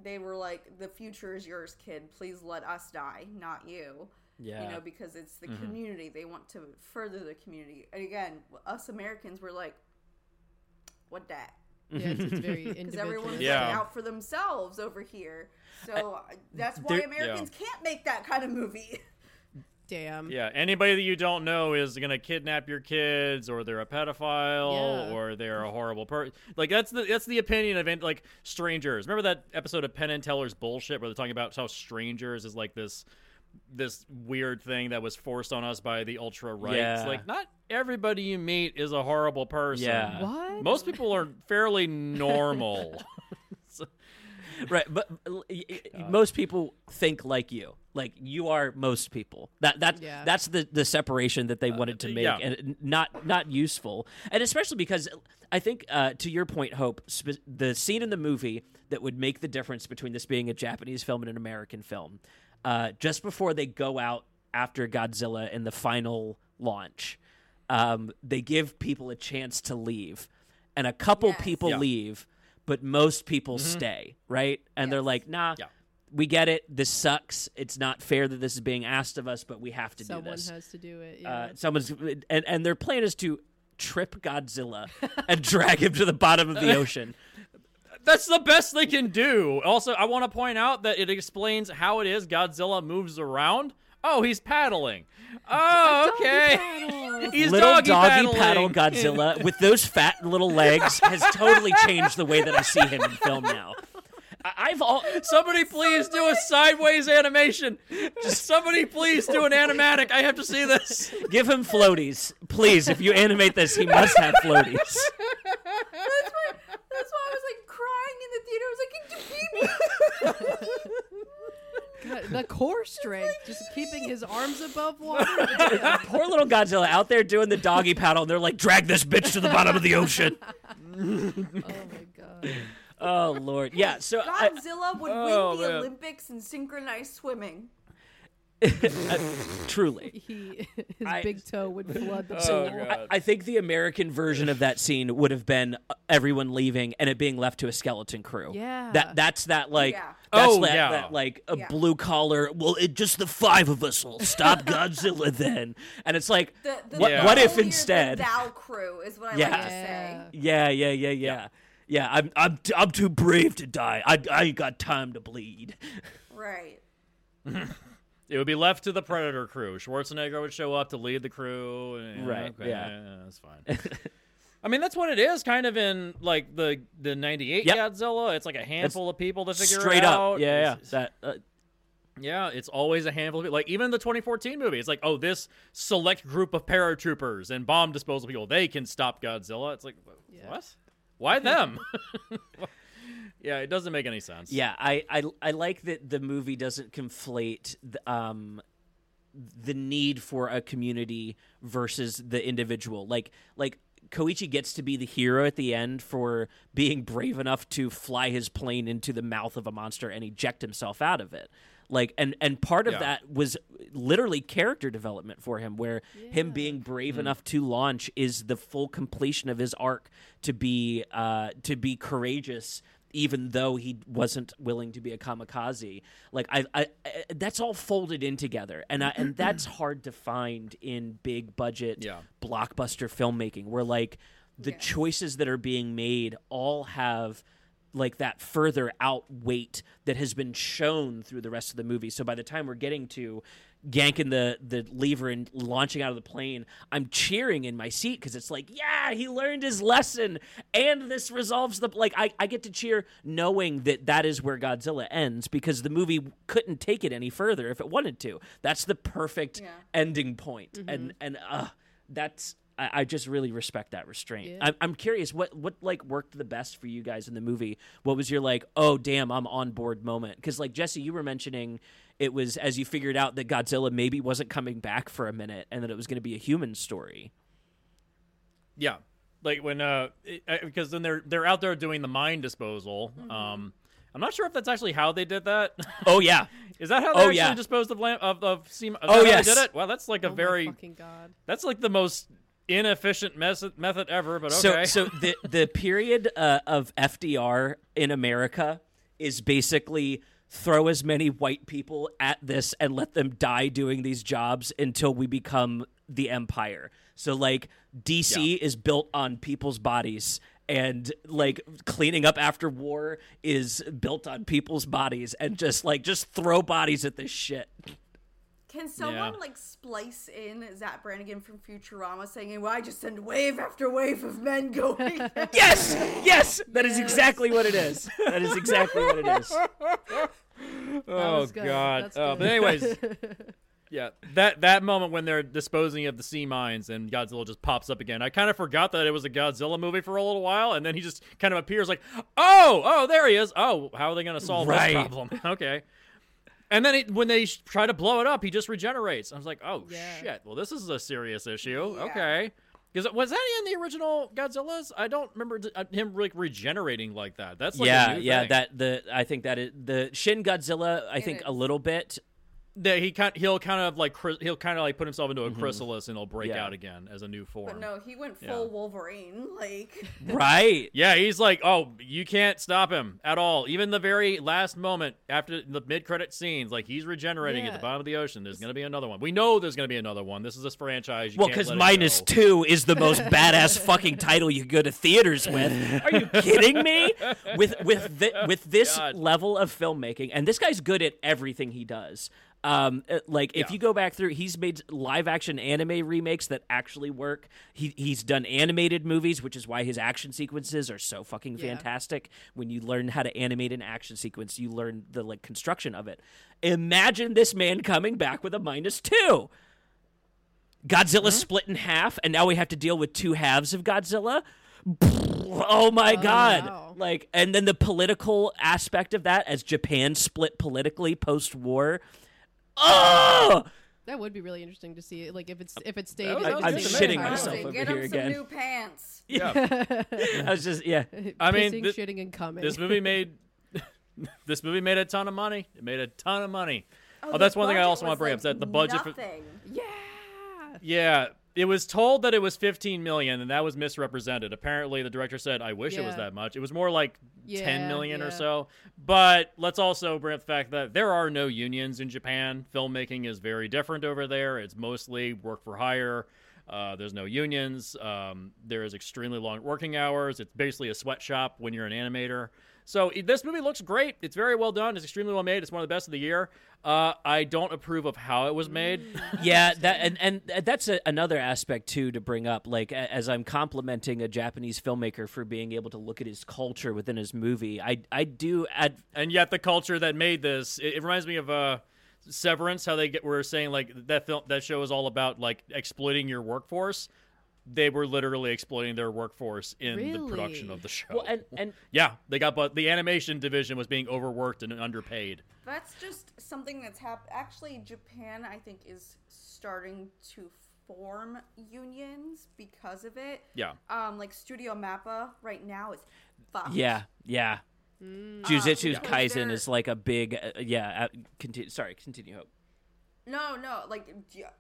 they were like, "The future is yours, kid. Please let us die, not you." Yeah. You know, because it's the mm-hmm. community. They want to further the community. And again, us Americans were like, "What that?" Yeah, it's, it's very because everyone's individual. Yeah. looking out for themselves over here. So I, uh, that's why there- Americans can't make that kind of movie. Damn. Yeah, anybody that you don't know is gonna kidnap your kids, or they're a pedophile, Yeah. or they're a horrible person. Like that's the that's the opinion of like strangers. Remember that episode of Penn and Teller's bullshit where they're talking about how strangers is like this this weird thing that was forced on us by the ultra right. Yeah. It's like not everybody you meet is a horrible person. Yeah. What? Most people are fairly normal. right, but uh, y- y- most people think like you. Like you are most people. That that Yeah. that's the the separation that they wanted to make, yeah. and not not useful, and especially because I think uh, to your point, Hope, spe- the scene in the movie that would make the difference between this being a Japanese film and an American film, uh, just before they go out after Godzilla in the final launch, um, they give people a chance to leave, and a couple Yes. people Yeah. leave, but most people stay, right? And they're like, nah. Yeah. We get it. This sucks. It's not fair that this is being asked of us, but we have to Someone do this. Someone has to do it. Yeah. Uh, someone's and and their plan is to trip Godzilla and drag him to the bottom of the ocean. That's the best they can do. Also, I want to point out that it explains how it is Godzilla moves around. Oh, he's paddling. Oh, okay. paddle. He's little doggy, doggy paddling. paddle Godzilla with those fat little legs has totally changed the way that I see him in film now. I- I've all Somebody please do a sideways animation. Just somebody please do an animatic. I have to see this. give him floaties, please. If you animate this, he must have floaties. That's why. That's why I was like crying in the theater. I was like, you keep me?" God, the core strength, just keeping his arms above water. Poor little Godzilla out there doing the doggy paddle, and they're like, drag this bitch to the bottom of the ocean. oh my god. Oh lord, yeah. So I, Godzilla would Oh, win the man. Olympics in synchronized swimming. truly, He his I- big toe would flood the Oh, pool. God. I, I think the American version of that scene would have been uh, everyone leaving and it being left to a skeleton crew. Yeah. That that's that like Yeah. that's Oh, that, yeah. that like a Yeah. blue collar. Well, it just the five of us will stop Godzilla then, and it's like The, the what, Yeah. what if holier than instead? thou crew is what I Yeah. like to say. Yeah, Yeah. yeah, yeah, yeah. Yeah, I'm I'm t- I'm too brave to die. I I ain't got time to bleed. Right. It would be left to the Predator crew. Schwarzenegger would show up to lead the crew. and- Right, okay, yeah. that's fine. I mean, that's what it is, kind of in like the the '98 Yep. Godzilla. It's like a handful of people to figure Straight it out. up, yeah, yeah. It's- That uh, Yeah, it's always a handful of people. Like even the 2014 movie, it's like, oh, this select group of paratroopers and bomb disposal people, they can stop Godzilla. It's like, wh- Yeah. what? Why them? yeah, it doesn't make any sense. Yeah, I, I I like that the movie doesn't conflate the, um the need for a community versus the individual. Like like Koichi gets to be the hero at the end for being brave enough to fly his plane into the mouth of a monster and eject himself out of it. Like and and part of Yeah. that was literally character development for him where him being brave enough to launch is the full completion of his arc to be uh to be courageous even though he wasn't willing to be a kamikaze like I, I, I that's all folded in together and I, and that's hard to find in big budget Yeah. blockbuster filmmaking where like the Yes. choices that are being made all have like that further out weight that has been shown through the rest of the movie. So by the time we're getting to yanking the the lever and launching out of the plane, I'm cheering in my seat because it's like, yeah, he learned his lesson, and this resolves the like. I I get to cheer knowing that that is where Godzilla ends because the movie couldn't take it any further if it wanted to. That's the perfect Yeah. ending point, and and uh, that's. I, I just really respect that restraint. Yeah. I'm, I'm curious what what like worked the best for you guys in the movie. What was your like, oh damn, I'm on board moment? Because like Jesse, you were mentioning it was as you figured out that Godzilla maybe wasn't coming back for a minute, and that it was going to be a human story. Yeah, like when uh, it, uh, because then they're they're out there doing the mine disposal. Mm-hmm. Um, I'm not sure if that's actually how they did that. Oh yeah, Is that how they Oh, actually yeah. disposed of lam- of of seam? is Oh, that how yes. they did it. Well, that's like a Oh my very fucking god. that's like the most inefficient method method ever. But okay. So, so the the period uh, of FDR in America is basically throw as many white people at this and let them die doing these jobs until we become the empire. So, like DC is built on people's bodies. And like cleaning up after war is built on people's bodies, and just like just throw bodies at this shit. Can someone Yeah. like splice in Zapp Brannigan from Futurama saying, "Well, I just send wave after wave of men going"? Yes, yes, that is exactly what it is. That is exactly what it is. oh god. That's Uh, but anyways, Yeah, that that moment when they're disposing of the sea mines and Godzilla just pops up again. I kind of forgot that it was a Godzilla movie for a little while, and then he just kind of appears like, oh, oh, there he is. Oh, how are they going to solve Right. this problem? okay. And then it, when they try to blow it up, he just regenerates. I was like, oh Yeah. shit. Well, this is a serious issue. Yeah. Okay. Because was that in the original Godzillas? I don't remember uh, him like regenerating like that. That's like a yeah, new yeah. thing. That the I think that is the Shin Godzilla. I It think a little bit. That he kind he'll kind of like he'll kind of like put himself into a chrysalis and he'll break Mm-hmm. Yeah. out again as a new form. But no, he went full Yeah. Wolverine. Like, Right. Yeah, he's like, oh, you can't stop him at all. Even the very last moment after the mid-credit scenes, like he's regenerating at the bottom of the ocean. There's going to be another one. We know there's going to be another one. This is this franchise. You Well, because minus go. two is the most badass fucking title you go to theaters with. Are you kidding me? With with thi- with this God. level of filmmaking, and this guy's good at everything he does. Um, uh, like if Yeah. you go back through, he's made live action anime remakes that actually work. He he's done animated movies, which is why his action sequences are so fucking Yeah. fantastic. When you learn how to animate an action sequence, you learn the like construction of it. Imagine this man coming back with a minus two. Godzilla split in half, and now we have to deal with two halves of Godzilla. Oh my god! wow. Like, and then the political aspect of that, as Japan split politically post-war. Oh, That would be really interesting to see. Like if it's if it stayed. was- if that was I'm stayed shitting me. entirely- myself Say, over get here him again. some new pants. Yeah. I was just yeah. I mean, Pissing, thi- shitting, and coming. this movie made this movie made a ton of money. It made a ton of money. Oh, oh the that's one thing I budget also want was, to bring up. like, That the budget for nothing. yeah. Yeah, it was told that it was 15 million, and that was misrepresented. Apparently, the director said, "I wish it was that much." It was more like 10 Yeah, or so. But let's also bring up the fact that there are no unions in Japan. Filmmaking is very different over there. It's mostly work for hire. Uh, there's no unions. Um, there is extremely long working hours. It's basically a sweatshop when you're an animator. So this movie looks great. It's very well done. It's extremely well made. It's one of the best of the year. Uh, I don't approve of how it was made. yeah that and and that's a, another aspect too to bring up. Like as i'm complimenting a japanese filmmaker for being able to look at his culture within his movie i i do add and yet the culture that made this it, it reminds me of uh severance how they get were saying like that film that show is all about like exploiting your workforce they were literally exploiting their workforce in the production of the show well and and yeah they got but the animation division was being overworked and underpaid That's just something that's happened. Actually, Japan, I think, is starting to form unions because of it. yeah Um, like Studio Mappa right now is fucked. yeah yeah Mm. Jujutsu because Kaisen they're- is like a big uh, yeah uh, continue sorry continue hope No, no, like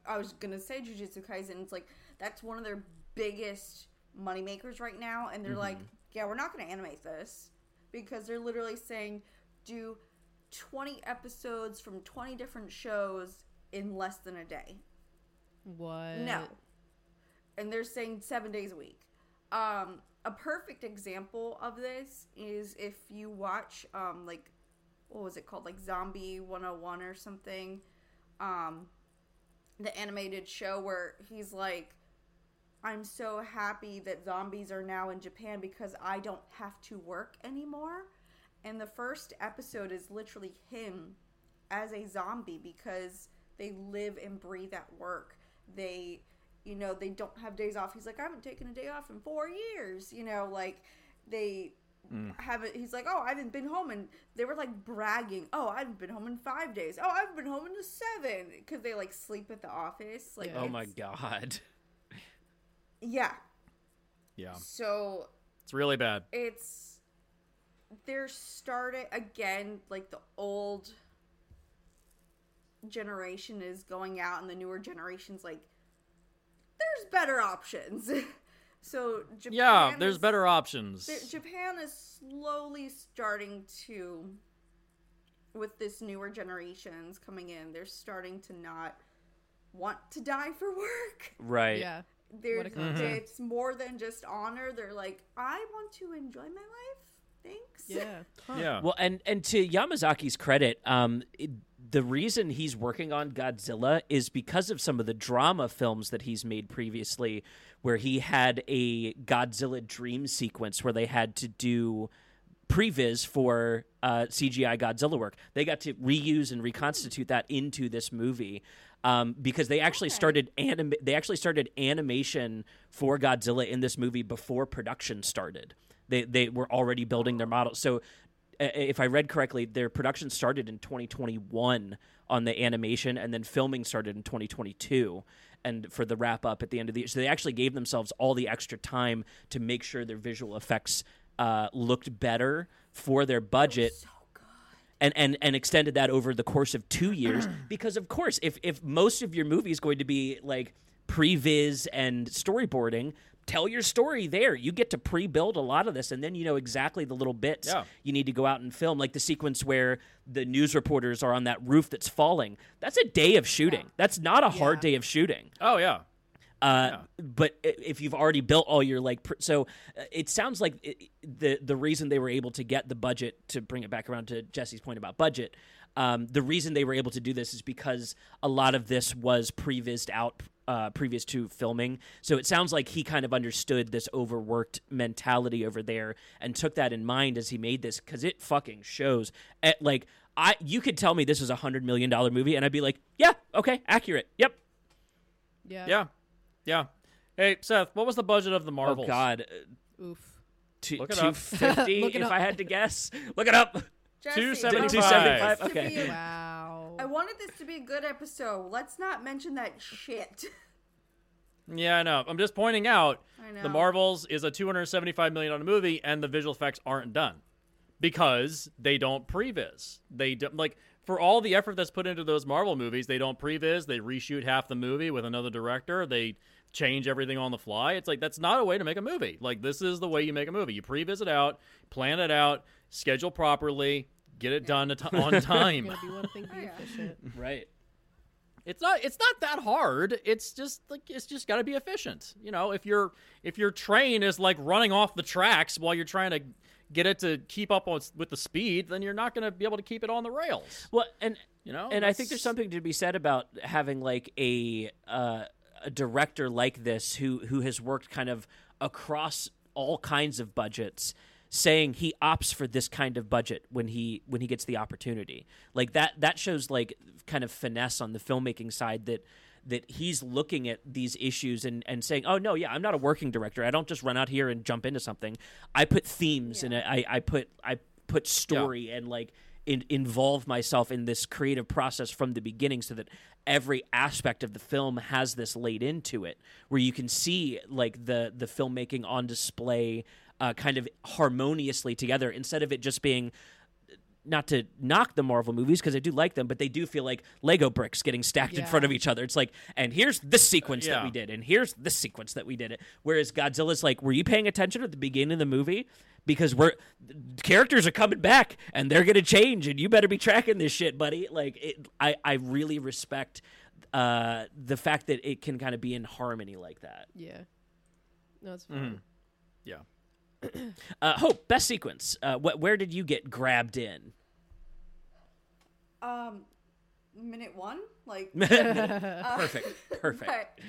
I was gonna say Jujutsu Kaisen. It's like that's one of their biggest moneymakers right now, and they're like, yeah, we're not gonna animate this because they're literally saying do twenty episodes from twenty different shows in less than a day. What? No. And they're saying seven days a week. Um, a perfect example of this is if you watch, um, like, what was it called? Like Zombie 101 or something. Um, the animated show where he's like, I'm so happy that zombies are now in Japan because I don't have to work anymore. And the first episode is literally him as a zombie because they live and breathe at work. They, you know, they don't have days off. He's like, I haven't taken a day off in four years. You know, like they mm. haven't. He's like, oh, I haven't been home, and they were like bragging, oh, I haven't been home in five days. Oh, I've been home in seven because they like sleep at the office. Like, Yeah. oh my god yeah. yeah So it's really bad it's they're starting again like the old generation is going out and the newer generation's like there's better options so Japan yeah there's is- better options Th- Japan is slowly starting to, with this newer generations coming in, they're starting to not want to die for work. right Yeah. There's, What a concept. it's more than just honor. They're like, I want to enjoy my life. Thanks. Yeah. Huh. yeah Well, and and to Yamazaki's credit, um, it, the reason he's working on Godzilla is because of some of the drama films that he's made previously, where he had a Godzilla dream sequence where they had to do previs for uh, CGI Godzilla work. They got to reuse and reconstitute that into this movie. Um, because they actually started anim- they actually started animation for Godzilla in this movie before production started. They they were already building their model. So uh, if I read correctly, their production started in 2021 on the animation, and then filming started in 2022. And for the wrap up at the end of the year, so they actually gave themselves all the extra time to make sure their visual effects uh, looked better for their budget. And, and and extended that over the course of two years. Because of course if if most of your movie is going to be like previs and storyboarding tell your story there. You get to pre-build a lot of this and then you know exactly the little bits Yeah. you need to go out and film like the sequence where the news reporters are on that roof that's falling. That's a day of shooting. That's not a hard day of shooting. Oh yeah. Uh, But if you've already built all your like, pr- so uh, it sounds like i the the reason they were able to get the budget to bring it back around to Jesse's point about budget. Um, the reason they were able to do this is because a lot of this was prevised out uh, previous to filming. So it sounds like he kind of understood this overworked mentality over there and took that in mind as he made this because it fucking shows. At, like I, you could tell me this is a hundred million dollar movie, and I'd be like, yeah, okay, accurate, yep. Yeah. Yeah. Yeah. Hey, Seth, what was the budget of the oh, Marvels? Oh God, Oof. Two Look it two up. Look it if up. I had to guess, look it up. Jesse, 275. I wanted 275, this to okay. be- Wow. I wanted this to be a good episode. Let's not mention that shit. Yeah, I know. I'm just pointing out I know. the Marvels is a 275 million dollar movie, and the visual effects aren't done because they don't previs. They don't like for all the effort that's put into those Marvel movies, they don't previs. They reshoot half the movie with another director. They change everything on the fly. It's like that's not a way to make a movie. Like this is the way you make a movie. You previs it out, plan it out, schedule properly, get it done at- on time. gonna be one thing be yeah. efficient. Right. it's not it's not that hard it's just like it's just got to be efficient you know if your if your train is like running off the tracks while you're trying to get it to keep up on, with the speed then you're not going to be able to keep it on the rails Well, and you know and I think there's something to be said about having like a uh, a director like this who who has worked kind of across all kinds of budgets saying he opts for this kind of budget when he when he gets the opportunity like that that shows like kind of finesse on the filmmaking side that that he's looking at these issues and, and saying, oh, no, yeah, I'm not a working director. I don't just run out here and jump into something. I put themes and I, I put I put story and like in, involve myself in this creative process from the beginning so that every aspect of the film has this laid into it where you can see like the the filmmaking on display uh, kind of harmoniously together instead of it just being not to knock the Marvel movies because I do like them, but they do feel like Lego bricks getting stacked in front of each other. It's like, and here's this sequence that Yeah. we did, and here's this sequence that we did it. Whereas Godzilla's like, were you paying attention at the beginning of the movie? Because we're characters are coming back and they're gonna change, and you better be tracking this shit, buddy. Like, it, I I really respect uh, the fact that it can kind of be in harmony like that. Yeah. No, it's Mm-hmm. fine. yeah Uh, Hope, best sequence. Uh, wh- where did you get grabbed in? Um, minute one, like. Perfect, perfect.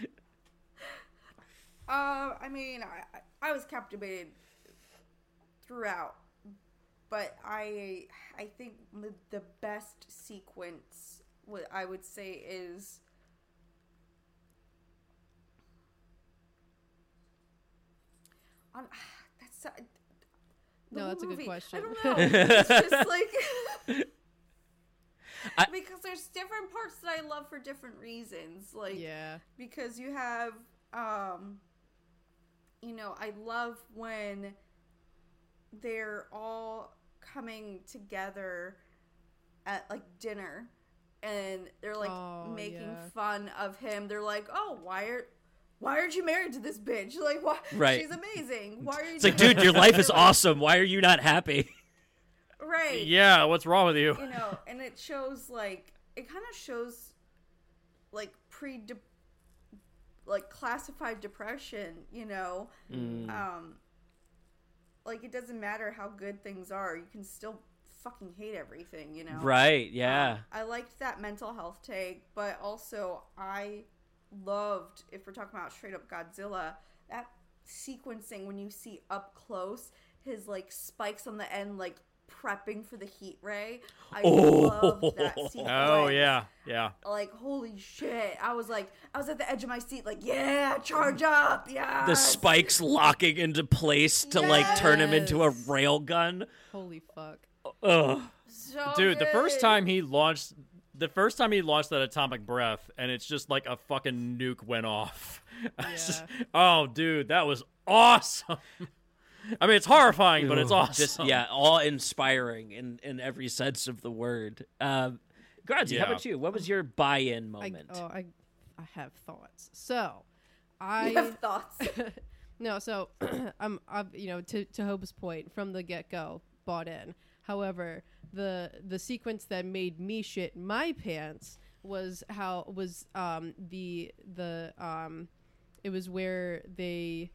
But, uh, I mean, I, I was captivated throughout, but I I think the, the best sequence what I would say is on that's uh, No, whole that's a good question. I don't know. It's just like I- because there's different parts that I love for different reasons. Like Yeah. because you have um you know i love when they're all coming together at like dinner and they're like Oh, making yeah. fun of him they're like oh why are why aren't you married to this bitch like why Right. she's amazing why are you It's like, dude, your life is awesome. Why are you not happy? right yeah what's wrong with you you know, and it shows like it kind of shows like pre like classified depression, you know. Um like it doesn't matter how good things are, you can still fucking hate everything, you know. Right? Yeah. Um, I liked that mental health take, but also I loved if we're talking about straight up Godzilla, that sequencing when you see up close his like spikes on the end like prepping for the heat ray. I Oh. love that sequence. Oh yeah, yeah. Like holy shit! I was like, I was at the edge of my seat, like, yeah, charge up, yeah. The spikes locking into place to like turn him into a Yes. rail gun. Holy fuck. Ugh. So Dude, the first time he launched the first time he launched that atomic breath and it's just like a fucking nuke went off. It's just- oh dude, that was awesome. I mean, it's horrifying, but it's awesome. Just yeah, all inspiring in in every sense of the word. Um, Grazi, how about you? What was your buy-in I, moment? oh, I, I have thoughts. So, I You have thoughts. no, so I'm, I've, you know, to to Hope's point from the get go, bought in. However, the the sequence that made me shit my pants was how was um the the um it was where they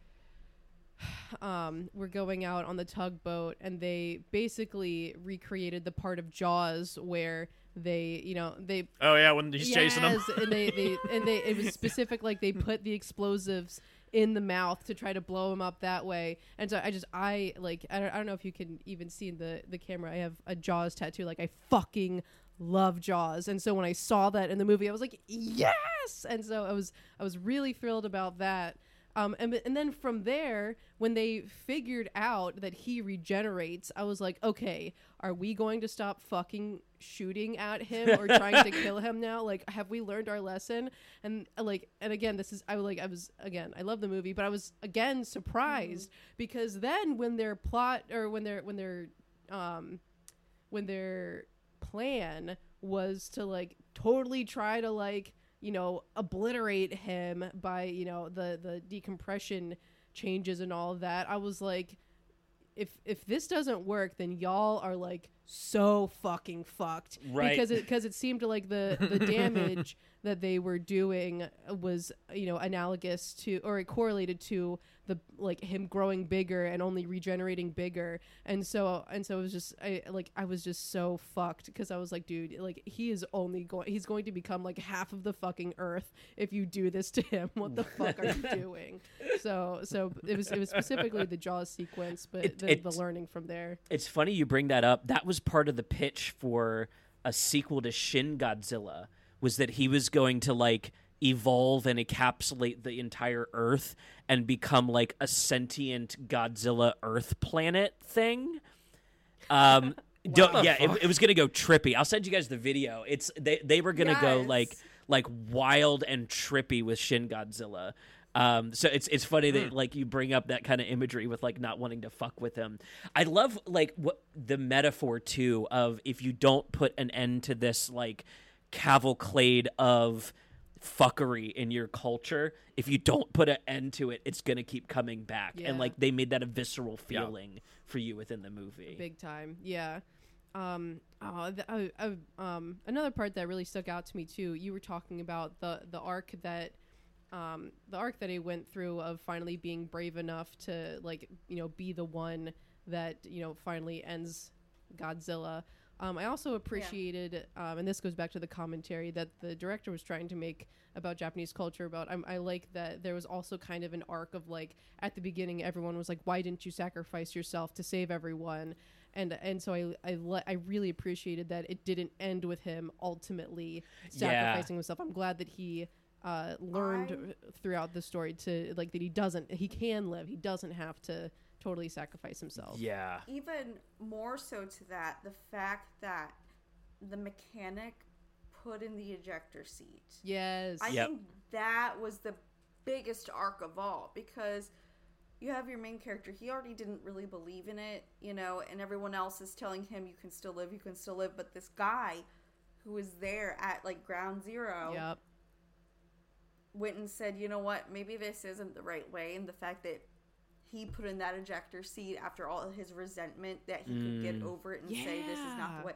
um were going out on the tugboat and they basically recreated the part of Jaws where they you know they oh yeah, when he's chasing them. And they, they and they it was specific like they put the explosives in the mouth to try to blow him up that way. And so I just I like I don't, I don't know if you can even see in the the camera. I have a Jaws tattoo. Like I fucking love Jaws. And so when I saw that in the movie, I was like, yes. And so I was I was really thrilled about that. Um, and, and then from there, when they figured out that he regenerates, I was like, okay, are we going to stop fucking shooting at him or trying to kill him now? Like, have we learned our lesson? And uh, like, and again, this is I was like, I was again, I love the movie, but I was again surprised because then when their plot or when their when their um when their plan was to like totally try to like you know obliterate him by you know the the decompression changes and all of that i was like if if this doesn't work then y'all are like so fucking fucked Right. because it because it seemed like the the damage that they were doing was you know analogous to or it correlated to the like him growing bigger and only regenerating bigger. And so and so it was just I like I was just so fucked because I was like dude like he is only going he's going to become like half of the fucking earth if you do this to him. What the fuck are you doing? So so it was it was specifically the jaws sequence but It- the, the learning from there. It's funny you bring that up. That was part of the pitch for a sequel to Shin Godzilla was that he was going to like evolve and encapsulate the entire Earth and become like a sentient Godzilla Earth planet thing. Um don't, yeah, it, it was gonna go trippy. I'll send you guys the video. It's they they were gonna go like like wild and trippy with Shin Godzilla. Um, so it's it's funny Hmm. that like you bring up that kind of imagery with like not wanting to fuck with him. I love like what the metaphor too of if you don't put an end to this like cavalcade of fuckery in your culture, if you don't put an end to it, it's gonna keep coming back. Yeah. And like they made that a visceral feeling for you within the movie. big time yeah um oh, th- uh, uh, um another part that really stuck out to me too you were talking about the the arc that um the arc that he went through of finally being brave enough to like you know be the one that you know finally ends godzilla um, I also appreciated, um, and this goes back to the commentary that the director was trying to make about Japanese culture. About I'm, I like that there was also kind of an arc of like at the beginning, everyone was like, "Why didn't you sacrifice yourself to save everyone?" And and so I I, le- I really appreciated that it didn't end with him ultimately Yeah. sacrificing himself. I'm glad that he uh, learned throughout the story to like that he doesn't he can live. He doesn't have to totally sacrifice himself. Yeah. even more so to that, the fact that the mechanic put in the ejector seat. Yes. I Yep. think that was the biggest arc of all because you have your main character, he already didn't really believe in it, you know, and everyone else is telling him you can still live, you can still live, but this guy who was there at like ground zero Yep. went and said, you know what, maybe this isn't the right way. And the fact that he put in that ejector seat after all his resentment that he could get over it and say this is not the way.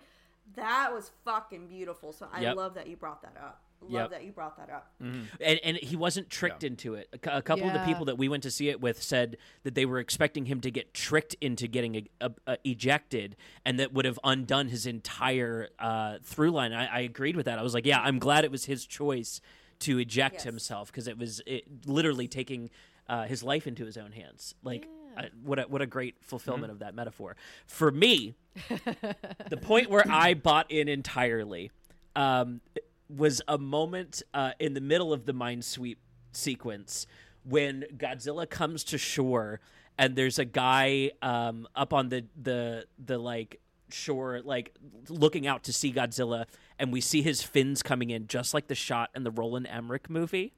That was fucking beautiful. So I Yep. love that you brought that up. Love Yep. that you brought that up. and and he wasn't tricked into it. A, a couple of the people that we went to see it with said that they were expecting him to get tricked into getting a, a, a- ejected, and that would have undone his entire uh, through line. I, I agreed with that. I was like, yeah, I'm glad it was his choice to eject Yes. himself because it was it, literally taking uh, his life into his own hands. Like. Yeah. I, what a, what a great fulfillment of that metaphor. For me, the point where I bought in entirely um, was a moment uh, in the middle of the mine sweep sequence when Godzilla comes to shore and there's a guy um, up on the the the like shore like looking out to see Godzilla and we see his fins coming in just like the shot in the Roland Emmerich movie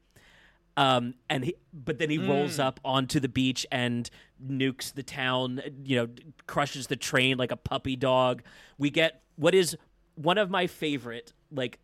um, and he, but then he rolls up onto the beach and nukes the town. You know, crushes the train like a puppy dog. We get what is one of my favorite like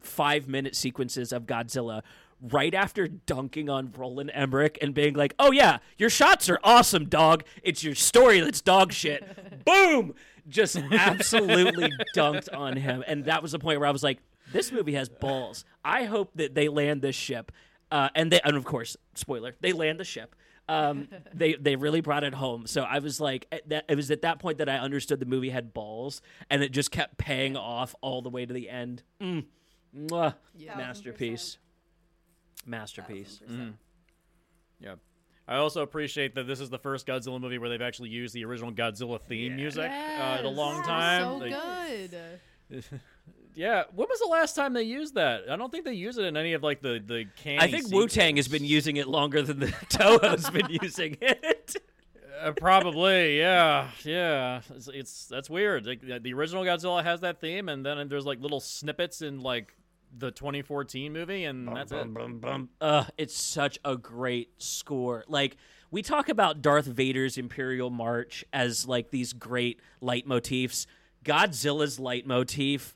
five minute sequences of Godzilla. Right after dunking on Roland Emmerich and being like, "Oh yeah, your shots are awesome, dog. It's your story that's dog shit." Boom! Just absolutely dunked on him, and that was the point where I was like, "This movie has balls." I hope that they land this ship uh, and they and of course spoiler they land the ship um, they they really brought it home so i was like that, it was at that point that i understood the movie had balls and it just kept paying off all the way to the end mm. Mwah. Yeah. masterpiece masterpiece Thousand percent. Yeah. I also appreciate that this is the first Godzilla movie where they've actually used the original Godzilla theme music uh, in a long Yes. time. So Like, good. Yeah, when was the last time they used that? I don't think they use it in any of like the the candy. i think wu-tang has been using. using it longer than the toho's been using it Uh, probably, yeah, yeah. It's, it's that's weird. Like, the- the original Godzilla has that theme, and then there's like little snippets in like the 2014 movie, and that's it. Uh, it's such a great score. Like we talk about Darth Vader's Imperial March as like these great leitmotifs. Godzilla's leitmotif,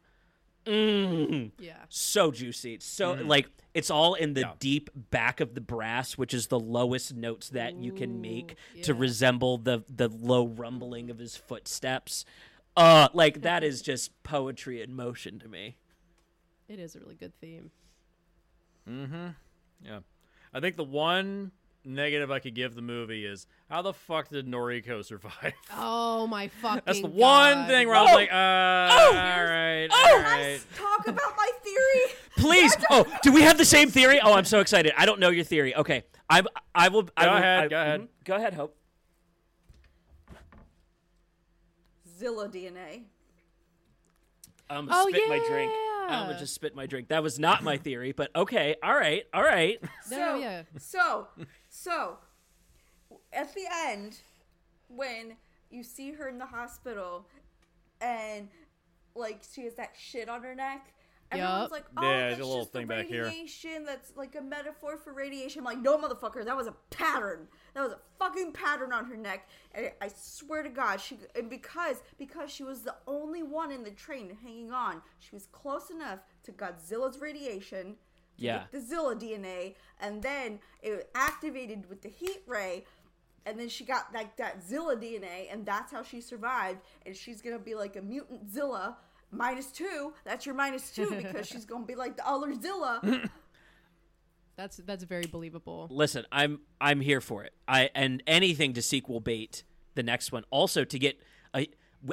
mm, Yeah. so juicy. It's so like it's all in the Yeah. deep back of the brass, which is the lowest notes that you can make Ooh, to resemble the the low rumbling of his footsteps. Uh, like that is just poetry in motion to me. It is a really good theme. Mm-hmm. Yeah. I think the one negative I could give the movie is how the fuck did Noriko survive? Oh my fucking That's the one thing where I was like, uh, all right, all right. Talk about my theory. Please. Oh, do we have the same theory? Oh, I'm so excited. I don't know your theory. Okay, I I will. I Go will- ahead, I- go ahead. mhm. Go ahead. Hope. Zilla DNA. I'm Oh, gonna spit my drink. I'm gonna just spit my drink. That was not my theory, but okay. All right. All right. No, So, yeah. so, so, at the end, when you see her in the hospital, and like she has that shit on her neck, everyone's Yup. like, "Oh, Yeah, that's a little just the thing back here. radiation. That's like a metaphor for radiation." I'm like, "No, motherfucker, that was a pattern. That was a fucking pattern on her neck." And I swear to God, she and because because she was the only one in the train hanging on, she was close enough to Godzilla's radiation to Yeah. the Zilla DNA, and then it activated with the heat ray, and then she got like that Zilla DNA, and that's how she survived. And she's gonna be like a mutant Zilla minus two. That's your minus two because she's gonna be like the other Zilla. That's that's very believable. Listen, I'm I'm here for it. I and anything to sequel bait the next one. Also to get a.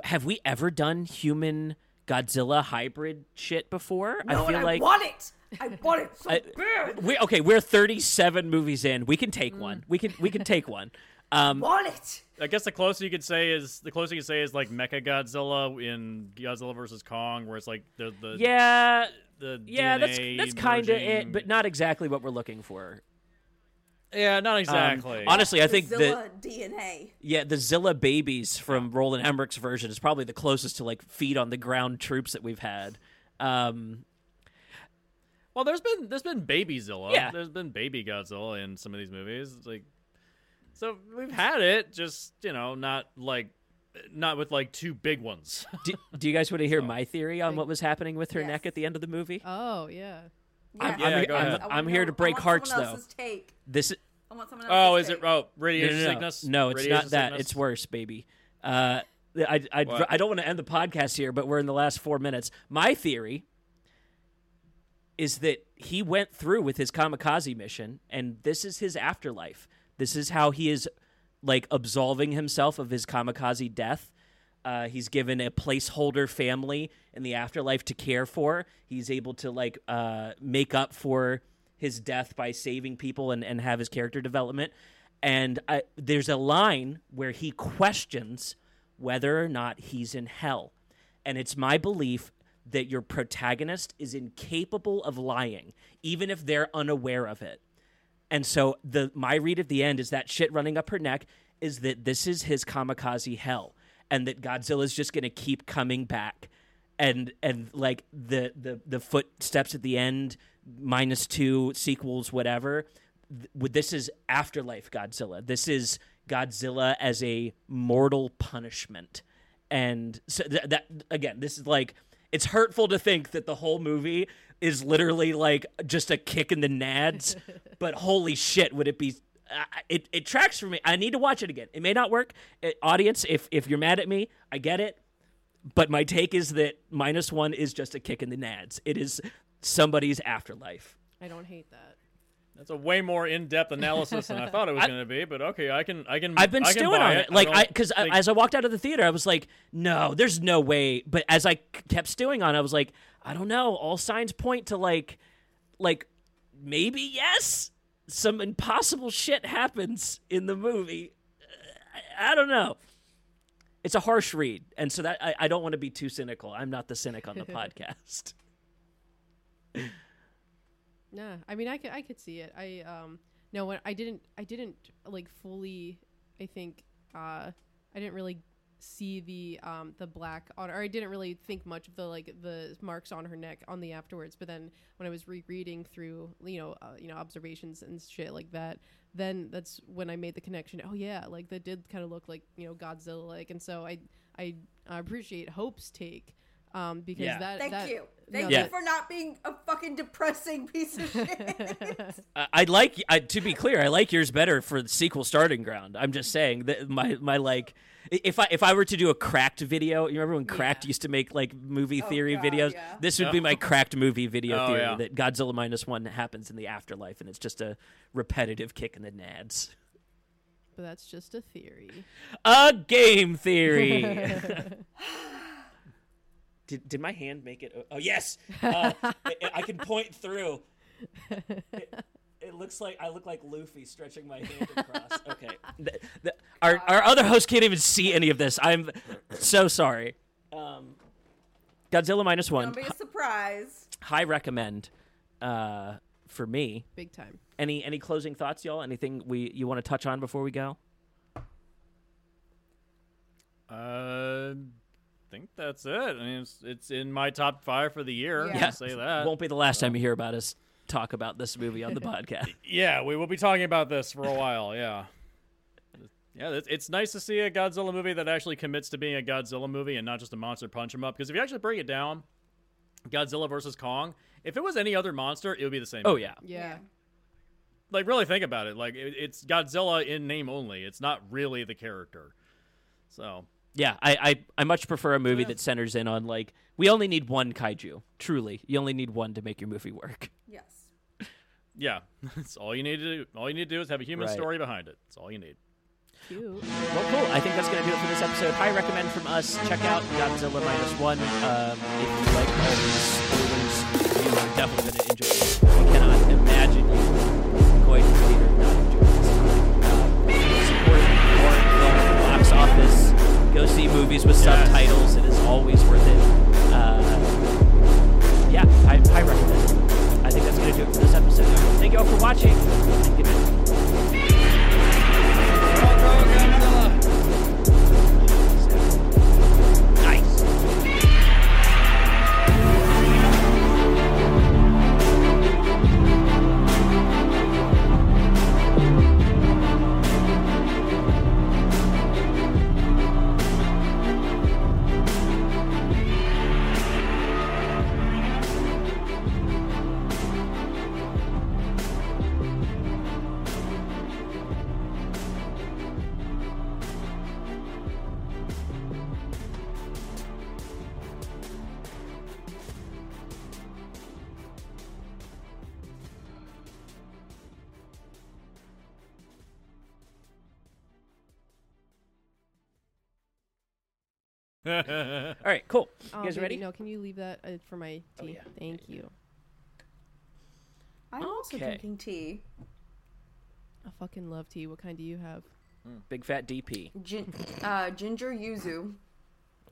Have we ever done human Godzilla hybrid shit before? No, I and feel I like want it. I want it so I- bad. we okay. We're 37 movies in. We can take one. We can we can take one. Um, want it. I guess the closest you could say is the closest you could say is like Mecha Godzilla in Godzilla versus Kong, where it's like the the yeah, the yeah. That's DNA that's kind of it, but not exactly what we're looking for. yeah, not Um, exactly. honestly, I The think Zilla the DNA. yeah the Zilla babies from Roland Emmerich's version is probably the closest to like feed on the ground troops that we've had. Um, well, there's been there's been Baby Zilla. Yeah. there's been Baby Godzilla in some of these movies. It's like, so we've had it, just you know, not like not with like two big ones. do, do you guys want to hear my theory on what was happening with her Yes. neck at the end of the movie? Oh yeah. I'm, Yeah. Yeah, I'm, go I'm- ahead. I I'm here know- to break I want hearts though. take. This I want someone oh, else's is it? Oh, No, radiation no, no. sickness. No, it's Radiation not that. sickness? It's worse, baby. Uh, I, I, What? I don't want to end the podcast here, but we're in the last four minutes. My theory is that he went through with his kamikaze mission, and this is his afterlife. This is how he is like absolving himself of his kamikaze death. Uh, he's given a placeholder family in the afterlife to care for. He's able to like uh, make up for his death by saving people and, and have his character development. And I, there's a line where he questions whether or not he's in hell. And it's my belief that your protagonist is incapable of lying, even if they're unaware of it. And so the my read at the end is that shit running up her neck is that this is his kamikaze hell, and that Godzilla's just gonna keep coming back, and and like the the the footsteps at the end, minus two sequels, whatever. Th- this is afterlife Godzilla. This is Godzilla as a mortal punishment, and so th- that again, this is like it's hurtful to think that the whole movie is literally like just a kick in the nads, but holy shit, would it be? Uh, it it tracks for me. I need to watch it again. It may not work. Uh, audience, if if you're mad at me, I get it. But my take is that minus one is just a kick in the nads. It is somebody's afterlife. I don't hate that. That's a way more in-depth analysis than I thought it was going to be, but okay, I can, I can. I've been I stewing on it. it, like I don't because think- as I walked out of the theater, I was like, no, there's no way. But as I kept stewing on, it, I was like, I don't know. All signs point to like, like maybe yes, some impossible shit happens in the movie. I, I don't know. It's a harsh read, and so that I, I don't want to be too cynical. I'm not the cynic on the podcast. Nah, I mean, I could, I could see it. I um, no, when I didn't, I didn't like fully. I think uh, I didn't really see the um the black on, or I didn't really think much of the like the marks on her neck on the afterwards. But then when I was rereading through, you know, uh, you know, observations and shit like that, then that's when I made the connection. Oh yeah, like that did kind of look like you know Godzilla like, and so I I appreciate Hope's take. Um, because Yeah. that Thank that, you. Thank no, Yeah. you for not being a fucking depressing piece of shit. I, I like I, to be clear. I like yours better for the sequel starting ground. I'm just saying that my my like if I if I were to do a cracked video, you remember when Cracked Yeah. used to make like movie Oh, theory God, videos? yeah. This would be my cracked movie video Oh, theory yeah. that Godzilla minus one happens in the afterlife, and it's just a repetitive kick in the nads. but that's just a theory. A game theory. did, did my hand make it? Oh yes, uh, I, I can point through. It, it looks like I look like Luffy stretching my hand across. Okay, The- the- our our other host can't even see any of this. I'm so sorry. Um, Godzilla minus one, Don't be a surprise. high recommend uh, for me. Big time. Any any closing thoughts, y'all? Anything we you want to touch on before we go? Uh, think that's it. I mean, it's, it's in my top five for the year. Yeah. I'll say that. Won't be the last time you hear about us talk about this movie on the podcast. Yeah, we will be talking about this for a while. Yeah. Yeah, it's, it's nice to see a Godzilla movie that actually commits to being a Godzilla movie and not just a monster punch 'em up. Because if you actually break it down, Godzilla versus Kong, if it was any other monster, it would be the same. Oh movie. yeah. Yeah. Like really think about it. Like it, it's Godzilla in name only. It's not really the character. So Yeah, I, I, I much prefer a movie Yeah. that centers in on like we only need one kaiju. Truly, you only need one to make your movie work. Yes. yeah, that's all you need to do. All you need to do is have a human Right. story behind it. That's all you need. Cute. Well, cool. I think that's gonna do it for this episode. High recommend from us. Check out Godzilla minus one. Um, if you like all these spoilers, you are definitely gonna enjoy it. I cannot imagine you Go see movies with Yes. subtitles. It is always worth it. Guys baby, ready? No, can you leave that uh, for my tea? Oh, yeah. Thank you. I'm also drinking tea. I fucking love tea. What kind do you have? Big fat DP. Gin- uh, ginger yuzu.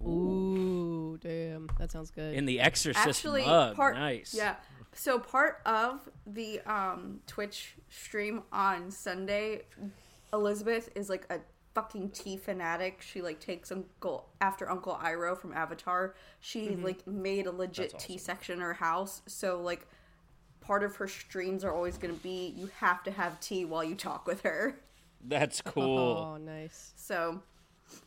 Ooh, damn. That sounds good. In the Exorcist Actually, mug. part nice. yeah. So part of the um, Twitch stream on Sunday, Elizabeth is like a fucking tea fanatic. She like takes Uncle after Uncle Iroh from Avatar. She like made a legit tea section in her house. So like part of her streams are always going to be you have to have tea while you talk with her. That's cool. Oh, nice. So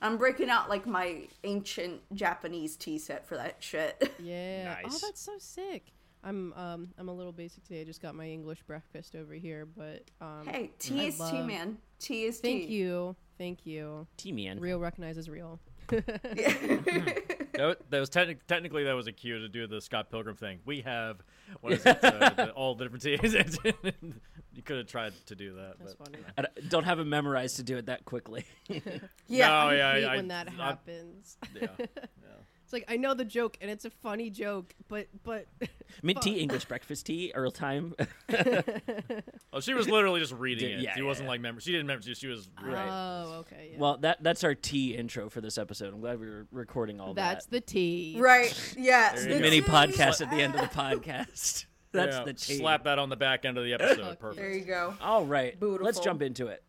I'm breaking out like my ancient Japanese tea set for that shit. Yeah. Nice. Oh, that's so sick. I'm um I'm a little basic today. I just got my English breakfast over here, but um hey, tea I is tea, man. Tea is tea. Thank you. Thank you. T-Man. Real recognizes real. That, that was techni- technically that was a cue to do the Scott Pilgrim thing. We have what is it? Uh, the, all the different teams. you could have tried to do that. That's But. funny. I d- don't have it memorized to do it that quickly. Yeah. No, I yeah, hate I, when that I- happens. yeah. It's like I know the joke and it's a funny joke, but but Mint tea, English breakfast tea, Earl time. Oh, she was literally just reading it. yeah, she yeah, wasn't yeah. like member. She didn't member. She, she was Right. oh okay. Yeah. well, that that's our tea intro for this episode. I'm glad we were recording all that's that. That's the tea. Right. Yeah. There the mini tea. podcast at the end of the podcast. That's Yeah, the tea. Slap that on the back end of the episode. Perfect. There you go. All right, let's jump into it.